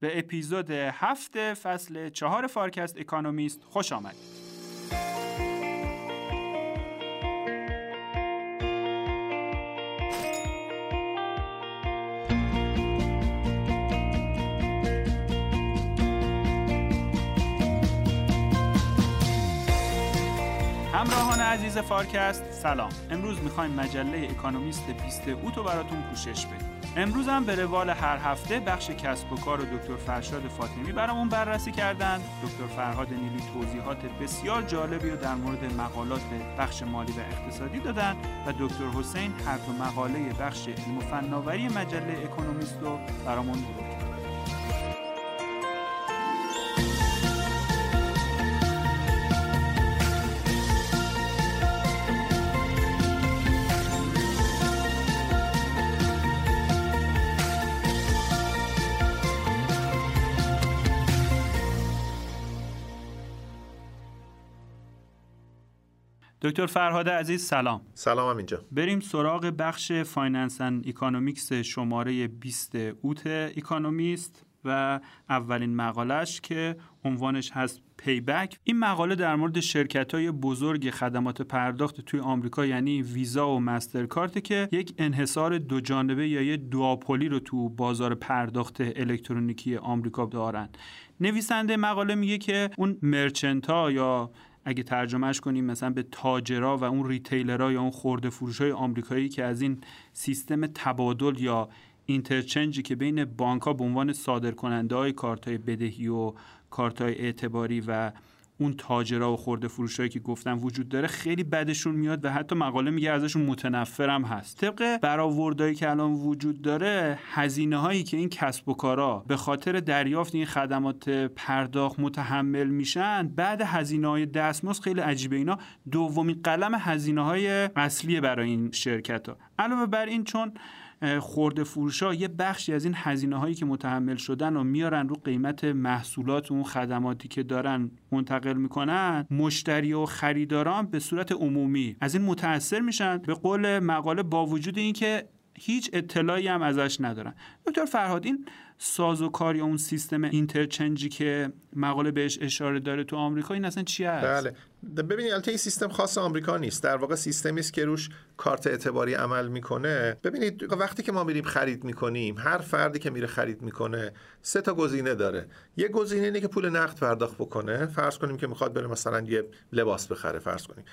به اپیزود هفت فصل چهار فارکست اکانومیست خوش آمدید. همراهان عزیز فارکست سلام امروز می‌خوایم مجله اکانومیست 20 اوتو براتون پوشش بدیم امروز هم به روال هر هفته بخش کسب و کار و دکتر فرشاد فاطمی برامون بررسی کردن. دکتر فرهاد نیلی توضیحات بسیار جالبی رو در مورد مقالات بخش مالی و اقتصادی دادن و دکتر حسین هر دو مقاله بخش علم و فناوری مجله اکونومیست رو برامون مرور دکتر فرهاد عزیز سلام. سلام هم اینجا بریم سراغ بخش finance and economics شماره 20 اوت اکانومیست و اولین مقالش که عنوانش هست payback. این مقاله در مورد شرکت های بزرگ خدمات پرداخت توی آمریکا یعنی ویزا و مسترکارت که یک انحصار دو جانبه یا یه duopoly رو تو بازار پرداخت الکترونیکی آمریکا دارن. نویسنده مقاله میگه که اون merchant ها یا اگه ترجمهش کنیم مثلا به تاجرا و اون ریتیلرها یا اون خورده فروش های آمریکایی که از این سیستم تبادل یا اینترچنجی که بین بانک ها به عنوان صادر کننده های کارت های بدهی و کارت های اعتباری و اون تاجرا و خورده فروشایی که گفتن وجود داره خیلی بدشون میاد و حتی مقاله میگه ازشون متنفرم هست. طبق برآوردهایی که الان وجود داره هزینه هایی که این کسب و کارا به خاطر دریافت این خدمات پرداخت متحمل میشن بعد هزینه های دستمزد خیلی عجیبه اینا. دومین قلم هزینه های اصلی برای این شرکت ها علاوه بر این چون خورده فروشا یه بخشی از این هزینه هایی که متحمل شدن و میارن رو قیمت محصولات اون خدماتی که دارن منتقل می‌کنن. مشتری و خریداران به صورت عمومی از این متاثر میشن. به قول مقاله با وجود اینکه هیچ اطلاعی هم ازش ندارن. دکتر فرهاد این سازوکار یا اون سیستم اینترچنجی که مقاله بهش اشاره داره تو آمریکا این اصلا چی هست؟ بله. ببینید البته این سیستم خاص آمریکا نیست. در واقع سیستمی است که روش کارت اعتباری عمل می‌کنه. ببینید وقتی که ما میریم خرید می‌کنیم هر فردی که میره خرید می‌کنه سه تا گزینه داره. یه گزینه اینه که پول نقد پرداخت بکنه. فرض کنیم که می‌خواد بره مثلا یه لباس بخره فرض کنیم.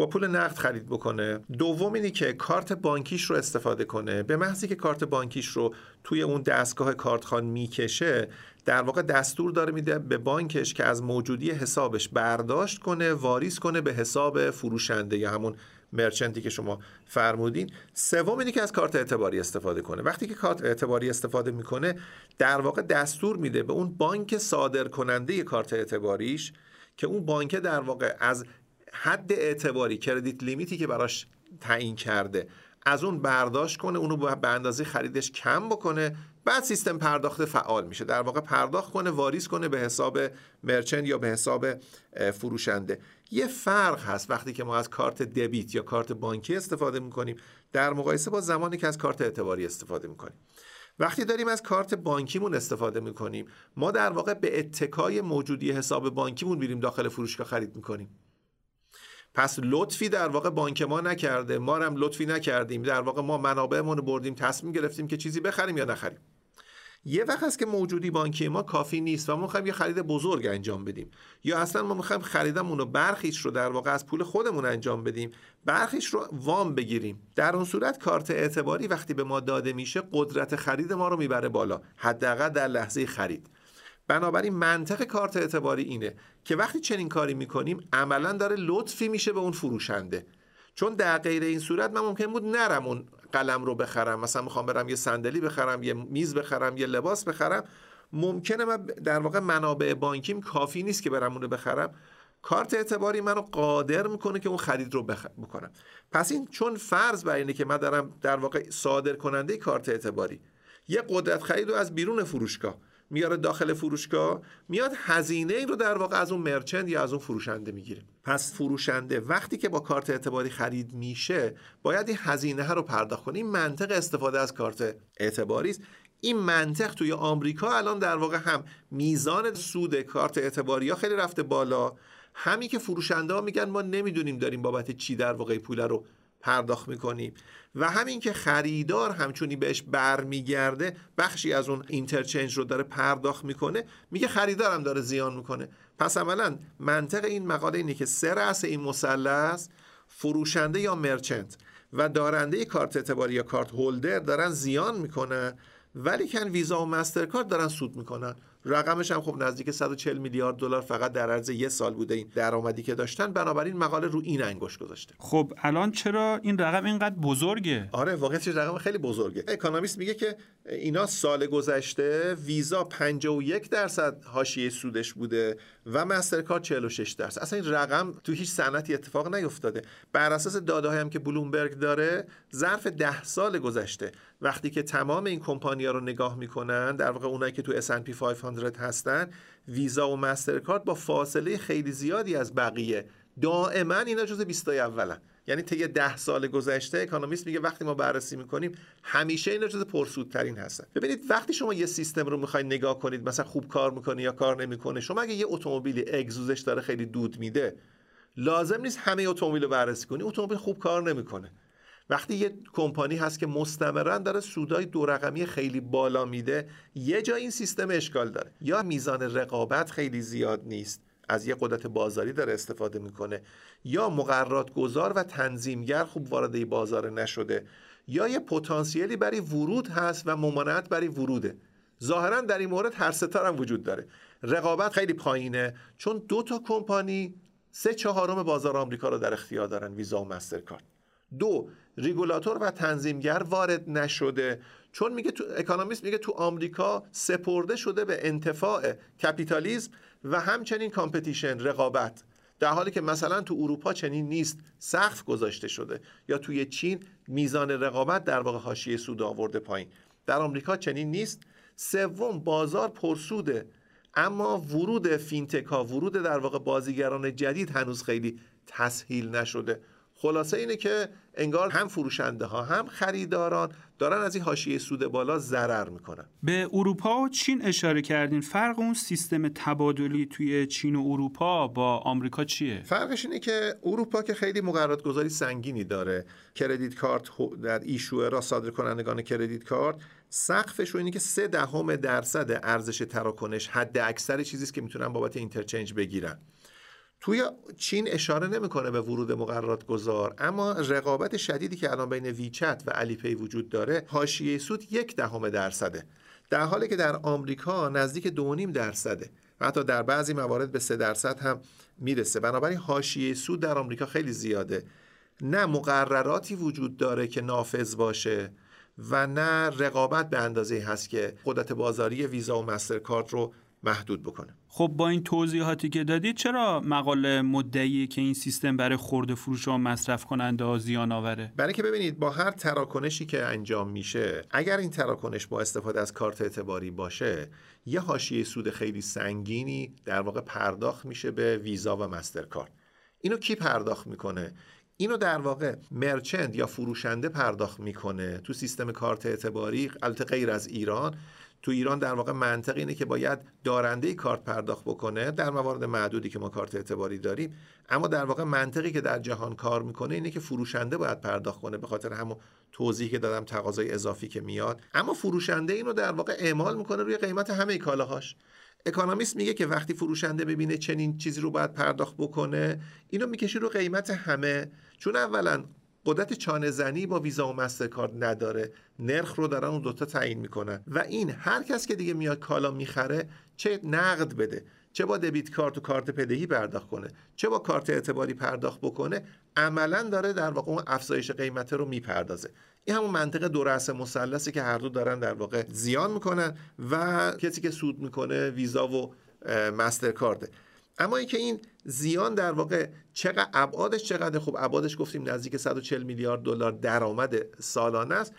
با پول نقد خرید بکنه. دوم اینی که کارت بانکیش رو استفاده کنه. به محضی که کارت بانکیش رو توی اون دستگاه کارتخان می‌کشه در واقع دستور داره میده به بانکش که از موجودی حسابش برداشت کنه واریز کنه به حساب فروشنده یا همون مرچنتی که شما فرمودین. سوم اینی که از کارت اعتباری استفاده کنه. وقتی که کارت اعتباری استفاده می‌کنه در واقع دستور میده به اون بانک صادر کننده کارت اعتباریش که اون بانک در واقع از حد اعتباری کردیت لیمیتی که براش تعیین کرده از اون برداشت کنه اونو به اندازه خریدش کم بکنه بعد سیستم پرداخت فعال میشه. در واقع پرداخت کنه واریز کنه به حساب مرچنت یا به حساب فروشنده. یه فرق هست وقتی که ما از کارت دبیت یا کارت بانکی استفاده می‌کنیم. در مقایسه با زمانی که از کارت اعتباری استفاده می‌کنیم. وقتی داریم از کارت بانکیمون استفاده می‌کنیم ما در واقع به اتکای موجودی حساب بانکیمون میریم داخل فروشگاه خرید می‌کنیم. پس لطفی در واقع بانک ما نکرده ما هم لطفی نکردیم. در واقع ما منابعمون رو بردیم تصمیم گرفتیم که چیزی بخریم یا نخریم. یه وقت هست که موجودی بانکی ما کافی نیست و ما می‌خوایم یه خرید بزرگ انجام بدیم. یا اصلا ما می‌خوایم خریدمون رو برخیش رو در واقع از پول خودمون انجام بدیم برخیش رو وام بگیریم. در اون صورت کارت اعتباری وقتی به ما داده میشه قدرت خرید ما رو می‌بره بالا. حداقل در لحظه خرید. بنابراین منطق کارت اعتباری اینه که وقتی چنین کاری می‌کنیم عملا داره لطفی میشه به اون فروشنده. چون در غیر این صورت من ممکن بود نرم اون قلم رو بخرم. مثلا می‌خوام برم یه صندلی بخرم یه میز بخرم یه لباس بخرم. ممکنه من در واقع منابع بانکیم کافی نیست که برم اون رو بخرم. کارت اعتباری منو قادر می‌کنه که اون خرید رو. بکنم. پس این چون فرض بر اینه که من دارم در واقع صادر کننده کارت اعتباری یه قدرت خرید رو از بیرون فروشگاه میاره داخل فروشگاه میاد هزینه این رو در واقع از اون مرچند یا از اون فروشنده می‌گیره. پس فروشنده وقتی که با کارت اعتباری خرید میشه باید این هزینه ها رو پرداخت کنه. این منطق استفاده از کارت اعتباری است. این منطق توی آمریکا الان در واقع هم میزان سود کارت اعتباری ها خیلی رفته بالا. همی که فروشنده ها میگن ما نمی‌دونیم داریم بابت چی در واقع پول رو پرداخت می‌کنیم و همین که خریدار همچونی بهش برمیگرده بخشی از اون اینترچنج رو داره پرداخت می‌کنه میگه خریدارم داره زیان می‌کنه. پس عملا منطق این مقاله اینه که سه رأس این مثلث فروشنده یا مرچنت. و دارنده کارت اعتباری یا کارت هولدر دارن زیان می‌کنن ولی کن ویزا و مسترکارد دارن سود می‌کنن. رقمش هم خب نزدیک 140 میلیارد دلار فقط در عرض یه سال بوده این درآمدی که داشتن. بنابراین مقاله رو این انگشت گذاشته. خب الان چرا این رقم اینقدر بزرگه؟ آره واقعا رقم خیلی بزرگه. اکونومیست میگه که اینا سال گذشته ویزا 51 درصد حاشیه سودش بوده و مسترکارد 46 درصد. اصلا این رقم تو هیچ صنعتی اتفاق نیفتاده. بر اساس داده هم که بلومبرگ داره ظرف ده سال گذشته. وقتی که تمام این کمپانیا رو نگاه می‌کنن در واقع اونایی که تو S&P 500 هستن ویزا و مسترکارد با فاصله خیلی زیادی از بقیه. دائما اینا جز 20 اولن. یعنی طی ده سال گذشته اکانومیست میگه وقتی ما بررسی می‌کنیم همیشه اینا جز پرسودترین هستن. ببینید وقتی شما یه سیستم رو می‌خواید نگاه کنید مثلا خوب کار می‌کنه یا کار نمی‌کنه شما اگه یه اتومبیلی اگزوزش داره خیلی دود میده لازم نیست همه اتومبیل رو بررسی کنی. اتومبیل خوب کار نمی‌کنه. وقتی یه کمپانی هست که مستمرا داره سودای دو رقمی خیلی بالا میده یه جا این سیستم اشکال داره. یا میزان رقابت خیلی زیاد نیست از یه قدرت بازاری داره استفاده می‌کنه یا مقررات گذار و تنظیمگر خوب وارد بازار نشده یا یه پتانسیلی برای ورود هست و ممانعت برای وروده. ظاهرا در این مورد هر ستار هم وجود داره. رقابت خیلی پایینه چون دو تا کمپانی سه چهارم بازار آمریکا رو در اختیار دارن ویزا و مسترکارد دو ریگولاتور و تنظیمگر وارد نشده. چون میگه تو اکانومیست میگه تو آمریکا سپرده شده به انتفاع کپیتالیزم و همچنین competition رقابت. در حالی که مثلا تو اروپا چنین نیست سقف گذاشته شده. یا توی چین میزان رقابت در واقع حاشیه سود آورده پایین. در آمریکا چنین نیست. سوم بازار پرسوده اما ورود فینتک ها ورود در واقع بازیگران جدید هنوز خیلی تسهیل نشده. خلاصه اینه که انگار هم فروشنده ها هم خریداران دارن از این حاشیه سود بالا ضرر می‌کنن. به اروپا و چین اشاره کردین فرق اون سیستم تبادلی توی چین و اروپا با آمریکا چیه؟ فرقش اینه که اروپا که خیلی مقررات گذاری سنگینی داره. کردیت کارت در ایشوه را صادر کنندگان کردیت کارت سقفش اینه که سه دهم درصد ارزش تراکنش حد اکثر چیزی که می‌تونن بابت اینترچنج بگیرن. توی چین اشاره نمی‌کنه به ورود مقررات گذار اما رقابت شدیدی که الان بین ویچت و علی وجود داره حاشیه سود یک دهم درصده. در حالی که در آمریکا نزدیک دو نیم درصده و حتی در بعضی موارد به سه درصد هم می‌رسه. بنابراین حاشیه سود در آمریکا خیلی زیاده. نه مقرراتی وجود داره که نافذ باشه و نه رقابت به اندازه هست که قدرت بازاری ویزا و مسترکارت رو محدود بکنه. خب با این توضیحاتی که دادید چرا مقاله مدعی که این سیستم برای خورده فروش و مصرف کننده زیان آوره؟ برای که ببینید با هر تراکنشی که انجام میشه اگر این تراکنش با استفاده از کارت اعتباری باشه یه حاشیه سود خیلی سنگینی در واقع پرداخت میشه به ویزا و مسترکارد. اینو کی پرداخت می‌کنه؟ اینو در واقع مرچند یا فروشنده پرداخت می‌کنه تو سیستم کارت اعتباری البته غیر از ایران. تو ایران در واقع منطق اینه که باید دارنده کارت پرداخت بکنه در موارد معدودی که ما کارت اعتباری داریم. اما در واقع منطقی که در جهان کار می‌کنه اینه که فروشنده باید پرداخت کنه به خاطر همون توضیحی که دادم تقاضای اضافی که میاد. اما فروشنده اینو در واقع اعمال می‌کنه روی قیمت همه کالاهاش. اکانومیست میگه که وقتی فروشنده ببینه چنین چیزی رو باید پرداخت بکنه اینو می‌کشه رو قیمت همه. چون اولا قدرت چانه زنی با ویزا و مسترکارد نداره. نرخ رو دارن اون دوتا تعیین می‌کنن. و این هر کس که دیگه میاد کالا می‌خره چه نقد بده؟ چه با دبیت کارت و کارت بدهی پرداخت کنه؟ چه با کارت اعتباری پرداخت بکنه؟ عملا داره در واقع اون افزایش قیمته رو می‌پردازه. این همون منطقه دو رأس مثلثی که هر دو دارن در واقع زیان می‌کنن و کسی که سود می‌کنه ویزا و مسترکارده. اما اینکه این زیان در واقع چقدر ابعادش چقدر خوب ابعادش گفتیم نزدیک 140 میلیارد دلار درآمد سالانه است.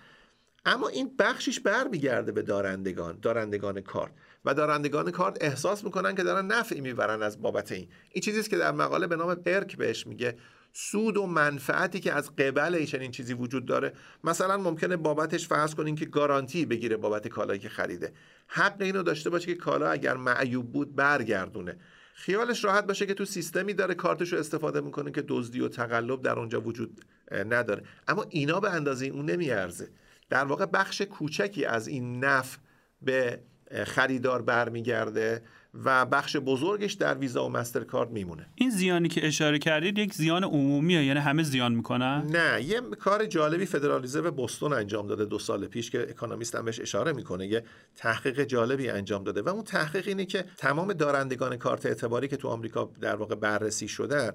اما این بخشیش برمیگرده به دارندگان دارندگان کارت. و دارندگان کارت احساس می‌کنن که دارن نفعی می‌برن از بابت این. این چیزی که در مقاله به نام ارک بهش میگه. سود و منفعتی که از قبل چنین چیزی وجود داره مثلا ممکنه بابتش فرض کنین که گارانتی بگیره بابت کالایی که خریده. حق اینو داشته باشه که کالا اگر معیوب بود برگردونه. خیالش راحت باشه که تو سیستمی داره کارتش رو استفاده می‌کنه که دزدی و تقلب در اونجا وجود نداره. اما اینا به اندازه اون نمیارزه. در واقع بخش کوچکی از این نف به خریدار برمیگرده. و بخش بزرگش در ویزا و مسترکارد میمونه. این زیانی که اشاره کردید یک زیان عمومیه یعنی همه زیان می‌کنن؟ نه یه کار جالبی فدرال رزرو بوستون انجام داده دو سال پیش که اکونومیست هم بهش اشاره می‌کنه. یه تحقیق جالبی انجام داده و اون تحقیق اینه که تمام دارندگان کارت اعتباری که تو آمریکا در واقع بررسی شدن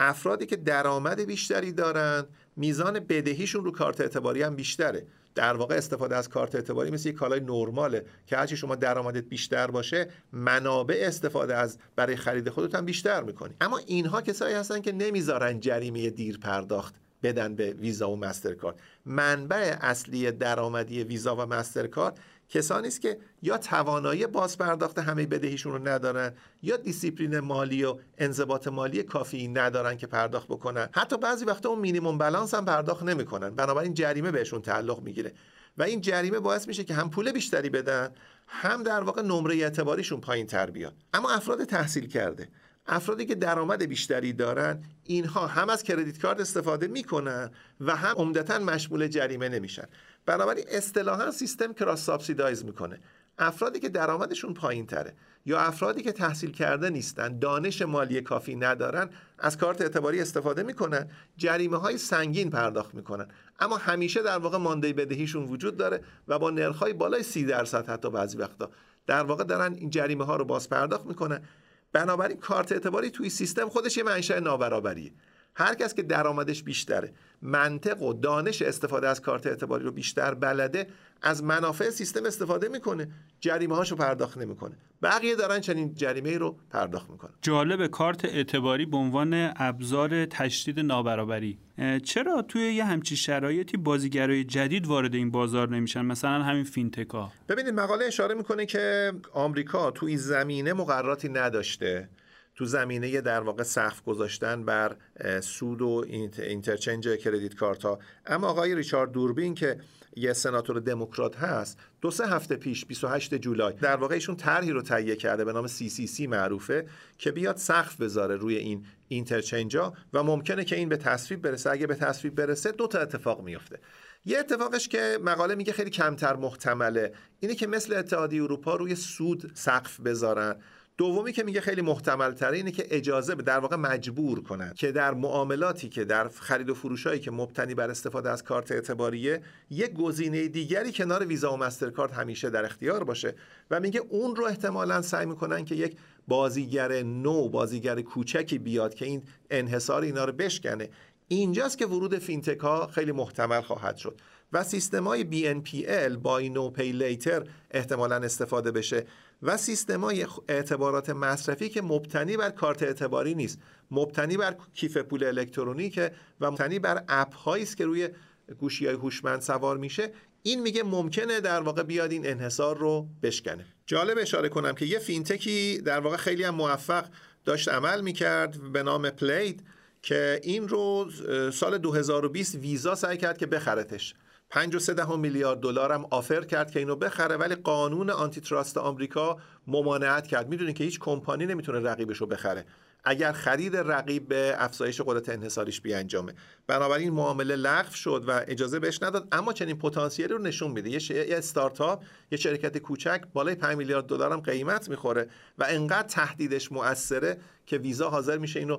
افرادی که درآمد بیشتری دارن میزان بدهیشون رو کارت اعتباری هم بیشتره. در واقع استفاده از کارت اعتباری مثل یک کالای نرماله که هرچی شما درآمدت بیشتر باشه منابع استفاده از برای خرید خودت هم بیشتر می‌کنی. اما اینها کسایی هستن که نمی‌ذارن جریمه دیر پرداخت بدن به ویزا و مسترکارد. منبع اصلی درآمدی ویزا و مسترکارد کسانی است که یا توانایی باز پرداخت همه بدهیشون رو ندارن یا دیسیپلین مالی و انضباط مالی کافی ندارن که پرداخت بکنن. حتی بعضی وقتا اون minimum balance هم پرداخت نمی‌کنن. بنابراین جریمه بهشون تعلق می‌گیره. و این جریمه باعث میشه که هم پول بیشتری بدن هم در واقع نمره اعتباریشون پایین تر بیاد. اما افراد تحصیل کرده افرادی که درآمد بیشتری دارن اینها هم از credit card استفاده می‌کنن و هم عمدتا مشمول جریمه نمیشن. بنابراین اصطلاحا سیستم cross subsidize می‌کنه. افرادی که درآمدشون پایین تره یا افرادی که تحصیل کرده نیستن دانش مالی کافی ندارن از کارت اعتباری استفاده می‌کنن جریمه های سنگین پرداخت می‌کنن. اما همیشه در واقع مانده بدهیشون وجود داره و با نرخ‌های بالای سی درصد حتی بعضی وقتا. در واقع دارن این جریمه ها رو باز پرداخت می‌کنن. بنابراین کارت اعتباری توی سیستم خودش یه منشأ نابرابریه. هر کس که درآمدش بیشتره. منطق و دانش استفاده از کارت اعتباری رو بیشتر بلده از منافع سیستم استفاده می‌کنه. جریمه هاشو پرداخت نمی‌کنه. بقیه دارن چنین جریمه رو پرداخت می‌کنن. جالب کارت اعتباری به عنوان ابزار تشدید نابرابری. چرا توی یه همچی شرایطی بازیگرای جدید وارد این بازار نمیشن؟ مثلا همین فینتکا. ببینید مقاله اشاره می‌کنه که آمریکا تو این زمینه مقرراتی نداشته. تو زمینه در واقع سقف گذاشتن بر سود و اینترچنج کردیت کارت ها اما آقای ریچارد دوربین که یه سناتور دموکرات هست دو سه هفته پیش 28 جولای در واقع ایشون طرحی رو تهیه کرده به نام CCC معروفه که بیاد سقف بذاره روی این اینترچنجا و ممکنه که این به تصویب برسه. اگه به تصویب برسه دو تا اتفاق میفته یه اتفاقش که مقاله میگه خیلی کمتر محتمله اینه که مثل اتحادیه اروپا روی سود سقف بذارن. دومی که میگه خیلی محتمل تره اینه که اجازه به در واقع مجبور کنن که در معاملاتی که در خرید و فروشایی که مبتنی بر استفاده از کارت اعتباریه یک گزینه دیگری کنار ویزا و مسترکارت همیشه در اختیار باشه و میگه اون رو احتمالا سعی می‌کنن که یک بازیگر نو بازیگر کوچکی بیاد که این انحصار اینا رو بشکنه. اینجاست که ورود fintech ها خیلی محتمل خواهد شد و سیستم های BNPL buy now pay later احتمالا استفاده بشه. و سیستم های اعتبارات مصرفی که مبتنی بر کارت اعتباری نیست. مبتنی بر کیف پول الکترونیکه و مبتنی بر app هایی است که روی گوشی های هوشمند سوار میشه. این میگه ممکنه در واقع بیاد این انحصار رو بشکنه. جالب اشاره کنم که یه fintech ی در واقع خیلی هم موفق داشت عمل می‌کرد به نام پلید که این رو سال 2020 ویزا سعی کرد که بخرتش. 5 دهم میلیارد دلار هم آفر کرد که اینو بخره ولی قانون آنتی تراست آمریکا ممانعت کرد. می‌دونید که هیچ کمپانی نمی‌تونه رقیبش رو بخره. اگر خرید رقیب به افزایش قدرت انحصاریش بیانجامه. بنابراین معامله لغو شد و اجازه بهش نداد اما چنین پتانسیلی رو نشون میده. یه, ش... یه استارتاپ یه شرکت کوچک بالای 5 میلیارد دلار هم قیمت می‌خوره و انقدر تهدیدش مؤثره که ویزا حاضر میشه اینو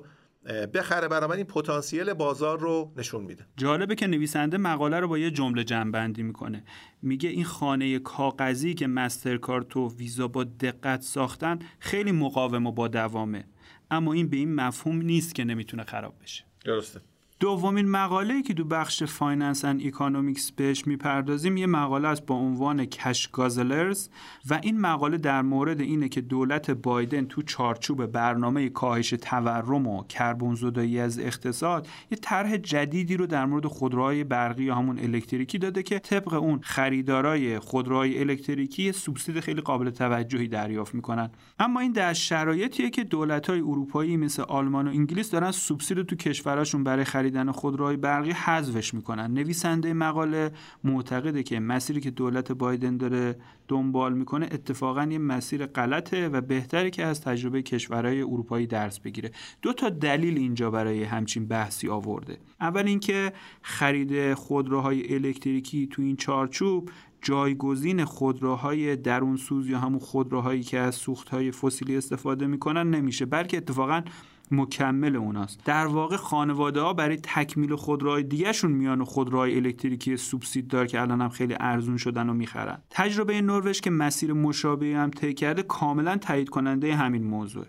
بخره بنابراین پتانسیل بازار رو نشون میده. جالبه که نویسنده مقاله رو با یه جمله جمع‌بندی می‌کنه. میگه این خانه کاغذی که مسترکارت و ویزا با دقت ساختن خیلی مقاوم و با دوامه. اما این به این مفهوم نیست که نمی‌تونه خراب بشه. درسته. دومین مقاله که تو بخش finance and economics بهش می‌پردازیم یه مقاله است با عنوان cash guzzlers و این مقاله در مورد اینه که دولت بایدن تو چارچوب برنامه کاهش تورم و کربن زدایی از اقتصاد یه طرح جدیدی رو در مورد خودروهای برقی یا همون الکتریکی داده که طبق اون خریدارای خودروهای الکتریکی سوبسید خیلی قابل توجهی دریافت می‌کنن. اما این در شرایطیه که دولت‌های اروپایی مثل آلمان و انگلیس دارن سوبسید تو کشوراشون برای خریدن خودروهای برقی حذفش می‌کنن. نویسنده مقاله معتقده که مسیری که دولت بایدن داره دنبال می‌کنه اتفاقا یه مسیر غلطه و بهتره که از تجربه کشورهای اروپایی درس بگیره. دو تا دلیل اینجا برای همچین بحثی آورده. اول اینکه خرید خودروهای الکتریکی تو این چارچوب جایگزین خودروهای درون سوز یا همون خودروهایی که از سوختهای فسیلی استفاده می‌کنن نمیشه بلکه اتفاقا مکمل اوناست. در واقع خانواده ها برای تکمیل خودروهای دیگهشون میان و خودروهای الکتریکی سوبسید دار که الان هم خیلی ارزون شدن و می‌خرن. تجربه نروژ که مسیر مشابهی هم طی کرده کاملا تایید کننده همین موضوع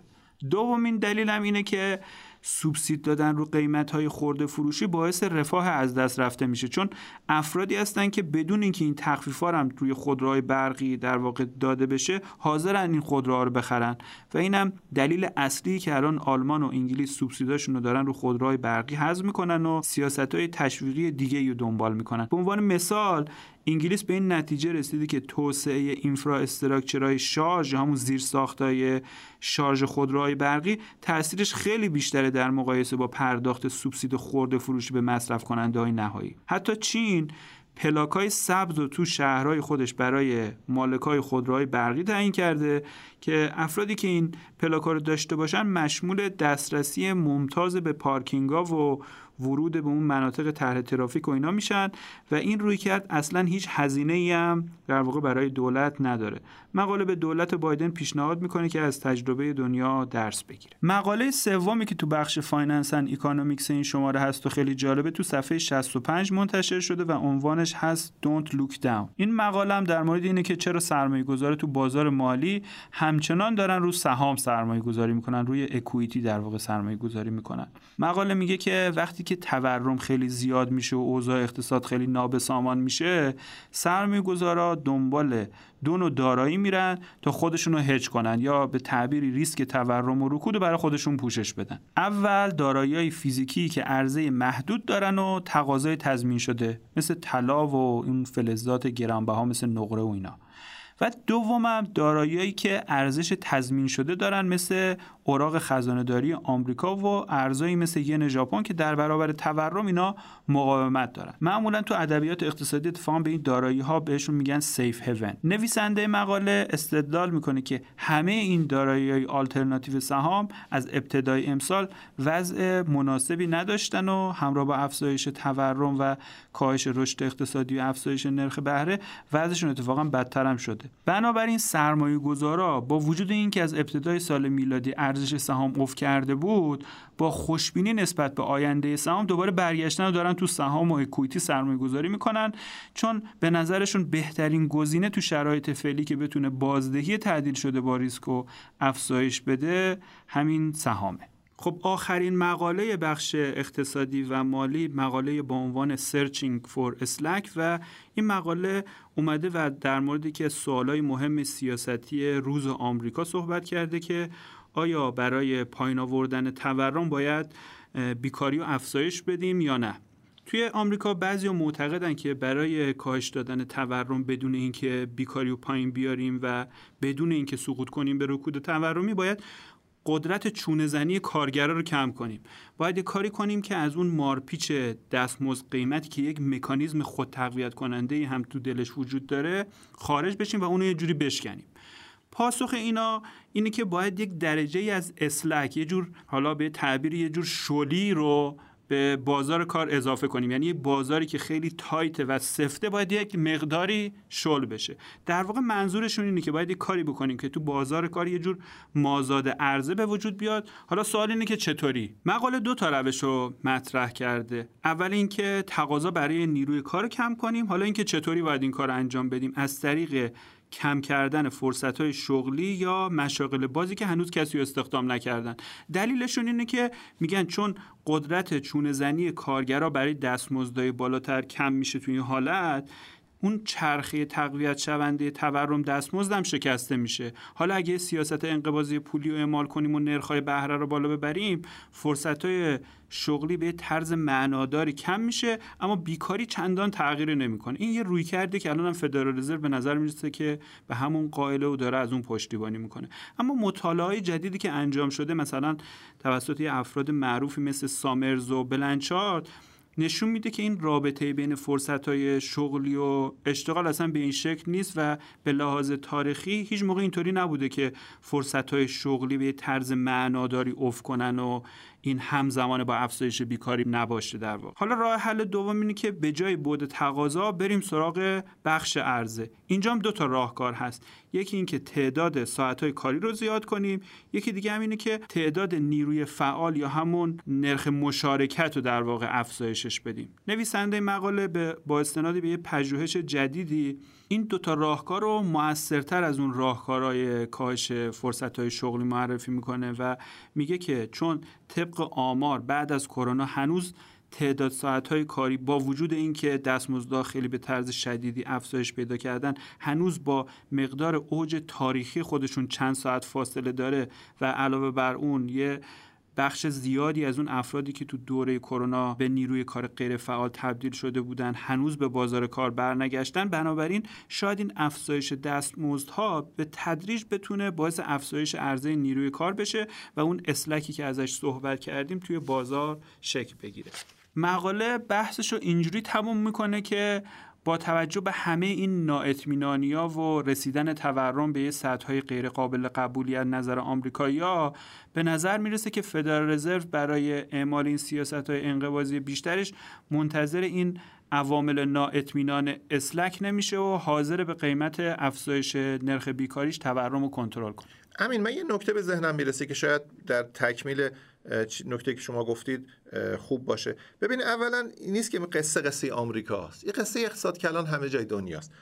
دومین دلیل هم اینه که سوبسید دادن رو قیمت های خورده فروشی باعث رفاه از دست رفته میشه. چون افرادی هستن که بدون اینکه این تخفیفا هم روی خودروهای برقی در واقع داده بشه حاضرن این خودروها رو بخرن. و اینم دلیل اصلی که الان آلمان و انگلیس سوبسیداشون رو دارن رو خودروهای برقی حذف می‌کنن و سیاست های تشویقی دیگه رو دنبال می‌کنن. به عنوان مثال انگلیس به این نتیجه رسیده که توسعه اینفرا شارژ همون زیر ساختای شارژ خودروهای برقی تاثیرش خیلی بیشتره در مقایسه با پرداخت سوبسید خورده فروشی به مصرف کننده های نهایی. حتی چین پلاک های سبز و تو شهرهای خودش برای مالک های خودروهای برقی تعیین کرده که افرادی که این پلاک رو داشته باشن مشمول دسترسی ممتاز به پارکینگ ها و ورود به اون مناطق طرح ترافیک و اینا میشن و این رویکرد اصلا هیچ هزینه ای هم در واقع برای دولت نداره. مقاله به دولت بایدن پیشنهاد می‌کنه که از تجربه دنیا درس بگیره. مقاله سومی که تو بخش Finance and Economics این شماره هست و خیلی جالبه تو صفحه 65 منتشر شده و عنوانش هست Don't Look Down. این مقاله هم در مورد اینه که چرا سرمایه گذار تو بازار مالی همچنان دارن رو سهام سرمایه گذاری می‌کنن روی equity در واقع سرمایه گذاری می‌کنن. مقاله میگه که وقتی که تورم خیلی زیاد میشه و اوضاع اقتصاد خیلی نابسامان میشه سرمایه گذارا دنبال دو نوع دارایی میرن تا خودشون رو هج کنن یا به تعبیری ریسک تورم و رکود برای خودشون پوشش بدن. اول دارایی فیزیکی که عرضه محدود دارن و تقاضای تضمین شده مثل طلا و این فلزات گرانبها مثل نقره و اینا. و دومم داراییایی که ارزش تضمین شده دارن مثل اوراق خزانه آمریکا و ارزایی مثل ین ژاپن که در برابر تورم اینا مقاومت دارن. معمولا تو ادبیات اقتصادی اتفاقا به این دارایی ها بهشون میگن سیف هیون نویسنده مقاله استدلال می‌کنه که همه این دارایی های آلترناتیو سهام از ابتدای امسال وضع مناسبی نداشتن و همراه با افزایش تورم و کاهش رشد اقتصادی و افزایش نرخ بهره وضعشون اتفاقا بدتر هم شده. بنابراین سرمایه گذارا با وجود اینکه از ابتدای سال میلادی ارزش سهام افت کرده بود با خوشبینی نسبت به آینده سهام دوباره برگشتن و دارن تو سهام و اکویتی سرمایه گذاری می‌کنن. چون به نظرشون بهترین گزینه تو شرایط فعلی که بتونه بازدهی تعدیل شده با ریسک و افزایش بده همین سهامه. خب آخرین مقاله بخش اقتصادی و مالی مقاله با عنوان Searching for Slack و این مقاله اومده و در موردی که سوالای مهم سیاستی روز آمریکا صحبت کرده که آیا برای پایین آوردن تورم باید بیکاری و افزایش بدیم یا نه؟ توی آمریکا بعضی معتقدن که برای کاهش دادن تورم بدون اینکه بیکاری و پایین بیاریم و بدون اینکه سقوط کنیم به رکود تورمی باید قدرت چونه زنی کارگرا رو کم کنیم. باید کاری کنیم که از اون مارپیچ دستمزد قیمتی که یک مکانیزم خود تقویت کننده هم تو دلش وجود داره خارج بشیم و اونو یه جوری بشکنیم. پاسخ اینا اینه که باید یک درجه از اسلک یه جور حالا به تعبیر یه جور شلی رو به بازار کار اضافه کنیم. یعنی یه بازاری که خیلی تایت و سفته باید یک مقداری شل بشه. در واقع منظورشون اینه که باید یک کاری بکنیم که تو بازار کار یه جور مازاد عرضه به وجود بیاد. حالا سوال اینه که چطوری؟ مقاله دو تا روش رو مطرح کرده. اول اینکه تقاضا برای نیروی کار کم کنیم. حالا اینکه چطوری باید این کار انجام بدیم. از طریق کم کردن فرصت های شغلی یا مشاغل بازی که هنوز کسی استخدام نکردن. دلیلشون اینه که میگن چون قدرت چونه زنی کارگرا برای دستمزدهای بالاتر کم میشه توی این حالت اون چرخه تقویت شونده تورم دستمزدم شکسته میشه. حالا اگه سیاست انقباضی پولی رو اعمال کنیم و نرخ‌های بهره رو بالا ببریم فرصت‌های شغلی به طرز معناداری کم میشه اما بیکاری چندان تغییر نمی‌کنه. این یه روی کرده که الان هم فدرال رزرو به نظر می‌رسه که به همون قائله و داره از اون پشتیبانی می‌کنه. اما مطالعه جدیدی که انجام شده مثلا توسط افراد معروفی مثل سامرز و بلنچارد نشون میده که این رابطه بین فرصت های شغلی و اشتغال اصلا به این شکل نیست و به لحاظ تاریخی هیچ موقع اینطوری نبوده که فرصت های شغلی به طرز معناداری افت کنن و این همزمان با افزایش بیکاری نباشه در واقع. حالا راه حل دوم اینه که به جای بود تقاضا بریم سراغ بخش عرضه. اینجا هم دو تا راهکار هست. یکی اینکه تعداد ساعتهای کاری رو زیاد کنیم. یکی دیگه هم اینه که تعداد نیروی فعال یا همون نرخ مشارکت رو در واقع افزایشش بدیم. نویسنده مقاله به با استناد به یه پژوهش جدیدی این دوتا راهکار رو موثرتر از اون راهکارهای کاهش فرصت شغلی معرفی می‌کنه و میگه که چون طبق آمار بعد از کرونا هنوز تعداد ساعت کاری با وجود اینکه دستمزدها خیلی به طرز شدیدی افزایش پیدا کردن هنوز با مقدار اوج تاریخی خودشون چند ساعت فاصله داره و علاوه بر اون یه بخش زیادی از اون افرادی که تو دوره کرونا به نیروی کار غیر فعال تبدیل شده بودن هنوز به بازار کار برنگشتن بنابراین شاید این افزایش دستمزدها به تدریج بتونه باعث افزایش عرضه نیروی کار بشه و اون اسلکی که ازش صحبت کردیم توی بازار شکل بگیره. مقاله بحثش رو اینجوری تموم می‌کنه که با توجه به همه این نااطمینانی‌ها و رسیدن تورم به یه غیر قابل قبولی از نظر آمریکایی‌ها به نظر می‌رسه که فدرال رزرو برای اعمال این سیاست‌های انقباضی بیشترش منتظر این عوامل نااطمینان اسلک نمیشه و حاضر به قیمت افزایش نرخ بیکاریش تورم رو کنترل کنه. امین من یه نکته به ذهنم می‌رسه که شاید در تکمیل نکته که شما گفتید خوب باشه. ببینید اولا نیست که قصه قصه آمریکاست. این قصه اقتصاد کلان همه جای دنیاست.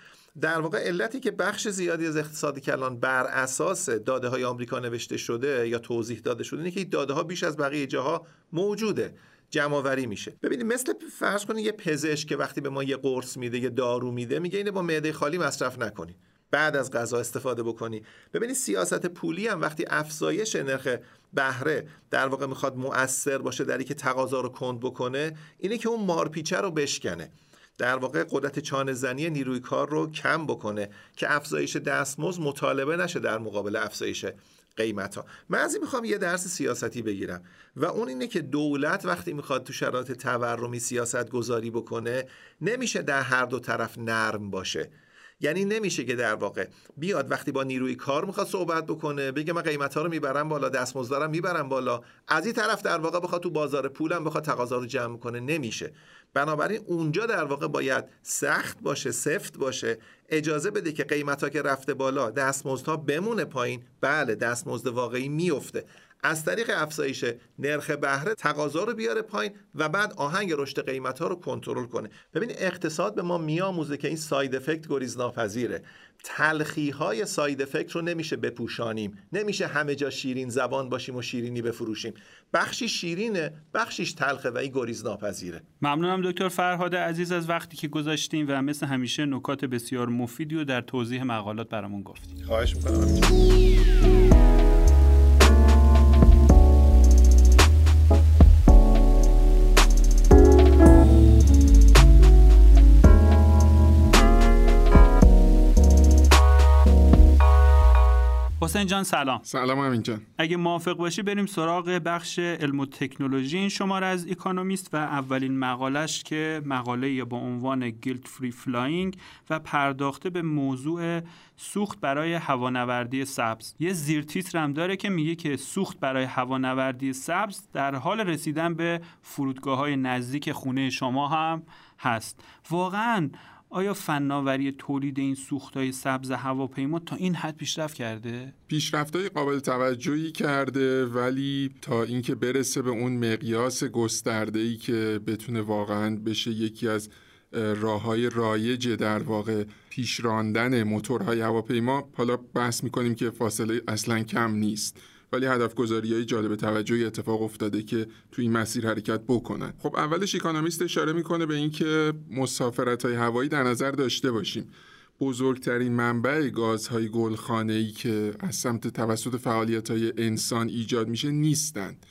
در واقع علتی که بخش زیادی از اقتصاد کلان بر اساس داده های آمریکا نوشته شده یا توضیح داده شده اینه که داده ها بیش از بقیه جاها موجوده جمع میشه. ببینید مثل فرض کنید یه پزشک که وقتی به ما یه قرص میده یه دارو میده میگه اینو با معده خالی مصرف نکنید بعد از غذا استفاده بکنی. ببینید سیاست پولی هم وقتی افزایش نرخ بهره در واقع می‌خواد مؤثر باشه در که تقاضا رو کند بکنه اینه که اون مارپیچه رو بشکنه. در واقع قدرت چانه زنی نیروی کار رو کم بکنه که افزایش دستمزد مطالبه نشه در مقابل افزایش قیمت ها من از این می‌خوام یه درس سیاستی بگیرم و اون اینه که دولت وقتی می‌خواد تو شرایط تورمی سیاست گذاری بکنه نمیشه در هر دو طرف نرم باشه. یعنی نمیشه که در واقع بیاد وقتی با نیروی کار می‌خواد صحبت بکنه بگه من قیمت ها رو می‌برم بالا دستمزدارم می‌برم بالا. از این طرف در واقع بخواد تو بازار پولم بخواد تقاضا رو جمع کنه نمیشه. بنابراین اونجا در واقع باید سخت باشه سفت باشه اجازه بده که قیمت ها که رفته بالا دستمزدها بمونه پایین. بله دستمزد واقعی میفته. از طریق افزایش نرخ بهره تقاضا رو بیاره پایین و بعد آهنگ رشد قیمت ها رو کنترل کنه. ببین اقتصاد به ما میآموزه که این side effect گریز ناپذیره تلخی های side effect رو نمیشه بپوشانیم. نمیشه همه جا شیرین زبان باشیم و شیرینی بفروشیم. بخشی شیرینه بخشیش تلخه و این گریز ناپذیره ممنونم دکتر فرهاد عزیز از وقتی که گذاشتید و مثل همیشه نکات بسیار مفیدی و در توضیح مقالات برامون گفتید خواهش می‌کنم. حسین جان سلام. سلام امین جان. اگه موافق باشی بریم سراغ بخش علم و تکنولوژی. این شماره از اکونومیست و اولین مقالش که مقاله با عنوان Guilt-free flying و پرداخته به موضوع سوخت برای هوانوردی سبز. یه زیرتیتر هم داره که میگه که سوخت برای هوانوردی سبز در حال رسیدن به فرودگاه های نزدیک خونه شما هم هست. واقعا آیا فناوری تولید این سوختهای سبز هواپیما تا این حد پیشرفت کرده؟ های قابل توجهی کرده ولی تا اینکه برسه به اون مقیاس گسترده ای که بتونه واقعا بشه یکی از راه های رایج در واقع پیشراندن موتورهای هواپیما حالا بحث می‌کنیم که فاصله اصلا کم نیست ولی هدف گذاری های جالب توجهی اتفاق افتاده که توی این مسیر حرکت بکنن. خب اولش اکانومیست اشاره می‌کنه به اینکه مسافرت های هوایی در نظر داشته باشیم. بزرگترین منبع گازهای گلخانه ای که از سمت توسط فعالیت های انسان ایجاد میشه نیستند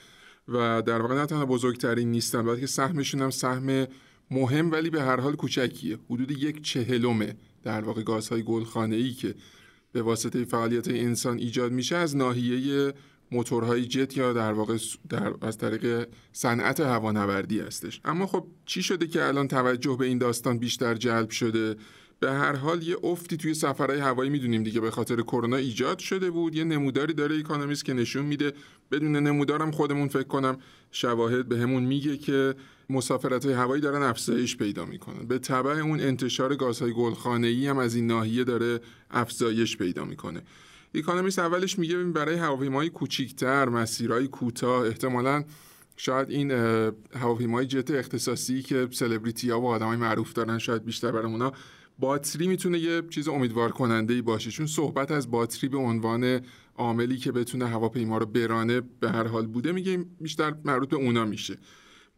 و در واقع نه تنها بزرگترین نیستن بلکه سهمشون هم سهم مهم ولی به هر حال کوچکیه. حدود یک چهلمه در واقع گازهای گلخانه ای که به واسطه فعالیت انسان ایجاد میشه از ناحیه موتورهای جت یا در واقع در از طریق صنعت هوانوردی هستش. اما خب چی شده که الان توجه به این داستان بیشتر جلب شده؟ به هر حال یه افتی توی سفرهای هوایی می‌دونیم دیگه به خاطر کرونا ایجاد شده بود. یه نموداری داره اکانومیست که نشون میده. بدون نمودارم خودمون فکر کنم شواهد بهمون میگه که مسافرت های هوایی دارن افزایش پیدا می‌کنن. به طبع اون انتشار گازهای گلخانه ای هم از این ناحیه داره افزایش پیدا می‌کنه. اکانومیست اولش میگه برای هواپیمای کوچیکتر مسیرهای کوتاه. احتمالاً شاید این هواپیمای جت اختصاصی که سلبریتی ها و آدمای معروف دارن شاید بیشتر برای اونا باتری می‌تونه یه چیز امیدوار کننده ای باشه. چون صحبت از باتری به عنوان عاملی که بتونه هواپیما رو برانه به هر حال بوده میگه بیشتر مربوط به اونا میشه.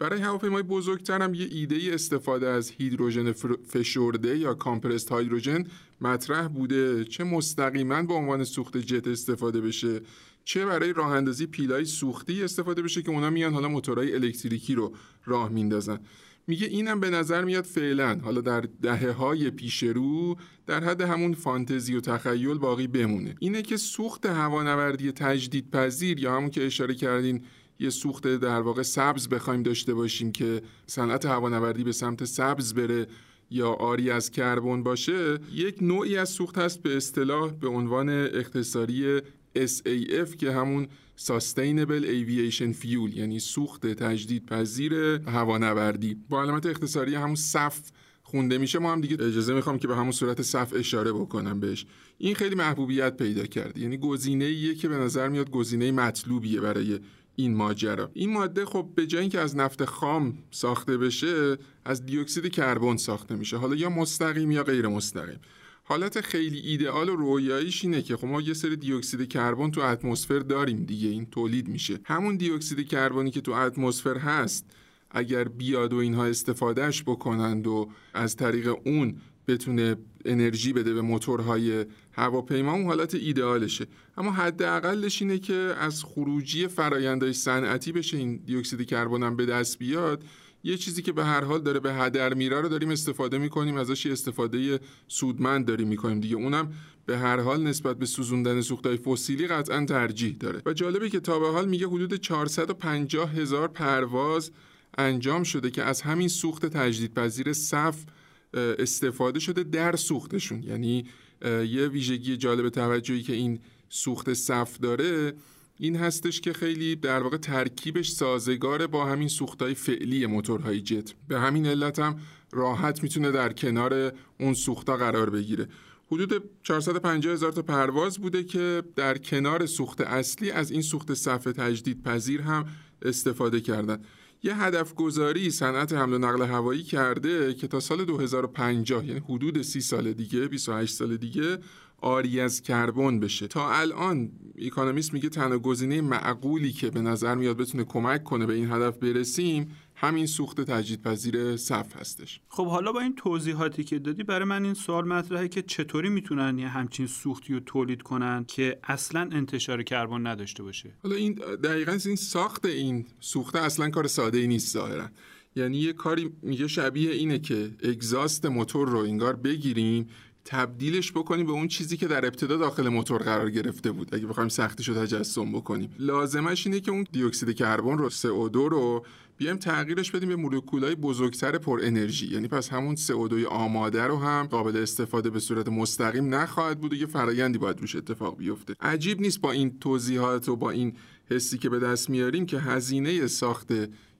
برای هواپیمای بزرگتر هم یه ایده ای استفاده از هیدروژن فشرده یا کامپرست هیدروژن مطرح بوده. چه مستقیما به عنوان سوخت جت استفاده بشه چه برای راه اندازی پیلای سوختی استفاده بشه که اونا میان حالا موتورهای الکتریکی رو راه میندازن. میگه اینم به نظر میاد فعلا حالا در دهه های پیش رو در حد همون فانتزی و تخیل باقی بمونه. اینه که سوخت هوانوردی تجدید پذیر یا همون که اشاره کردین یه سوخت در واقع سبز بخوایم داشته باشیم که صنعت هوانوردی به سمت سبز بره یا آری از کربن باشه یک نوعی از سوخت هست به اصطلاح به عنوان اختصاری SAF که همون Sustainable Aviation Fuel یعنی سوخت تجدید پذیر هوانوردی. با علامت اختصاری همون صف خونده میشه. ما هم دیگه اجازه می‌خوام که به همون صورت صف اشاره بکنم بهش. این خیلی محبوبیت پیدا کرد یعنی گزینه که به نظر میاد گزینه مطلوبیه برای این ماجرا. این ماده خب به جای اینکه از نفت خام ساخته بشه از دیوکسید کربن ساخته میشه. حالا یا مستقیم یا غیر مستقیم. حالت خیلی ایدئال و رویاییش اینه که خب ما یه سری دیوکسید کربن تو اتمسفر داریم دیگه این تولید میشه. همون دیوکسید کربنی که تو اتمسفر هست اگر بیاد و اینها استفادهش بکنند و از طریق اون بتونه انرژی بده به موتورهای هواپیما اون حالت ایدئالشه اما حداقلش اینه که از خروجی فرایندهای صنعتی بشه این دیوکسید کربن هم به دست بیاد. یه چیزی که به هر حال داره به هدر میره رو داریم استفاده می‌کنیم ازش استفاده سودمند داریم می‌کنیم دیگه. اونم به هر حال نسبت به سوزوندن سوختهای فسیلی قطعا ترجیح داره. و جالبه که تا به حال میگه حدود 450 هزار پرواز انجام شده که از همین سوخت تجدیدپذیر صف استفاده شده در سوختشون. یعنی یه ویژگی جالب توجهی که این سوخت صف داره این هستش که خیلی در واقع ترکیبش سازگاره با همین سوختهای فعلی موتورهای جت. به همین علت هم راحت می‌تونه در کنار اون سوختا قرار بگیره. حدود 450 هزار تا پرواز بوده که در کنار سوخت اصلی از این سوخت صفحه تجدید پذیر هم استفاده کردن. یه هدف گذاری صنعت حمل و نقل هوایی کرده که تا سال 2050 یعنی حدود 30 سال دیگه 28 سال دیگه آری از کربن بشه. تا الان اکانومیست میگه تنها گزینه معقولی که به نظر میاد بتونه کمک کنه به این هدف برسیم همین سوخت تجدیدپذیر صف هستش. خب حالا با این توضیحاتی که دادی برای من این سوال مطرحه که چطوری می‌تونن یه همچین سوختی رو تولید کنن که اصلا انتشار کربن نداشته باشه؟ حالا این دقیقا این ساخت این سوخته اصلا کار ساده ای نیست ظاهرا. یعنی یه کاری میگه شبیه اینه که اگزاست موتور رو انگار بگیریم تبدیلش بکنیم به اون چیزی که در ابتدا داخل موتور قرار گرفته بود. اگه بخوایم سختیش رو تجسم بکنیم. لازمش اینه که اون دیوکسید کربن رو CO2 رو بیایم تغییرش بدیم به مولکولای بزرگتر پر انرژی. یعنی پس همون CO2 آماده رو هم قابل استفاده به صورت مستقیم نخواهد بود و یه فرایندی باید روش اتفاق بیفته. عجیب نیست با این توضیحات و با این حسی که به دست میاریم که هزینه ساخت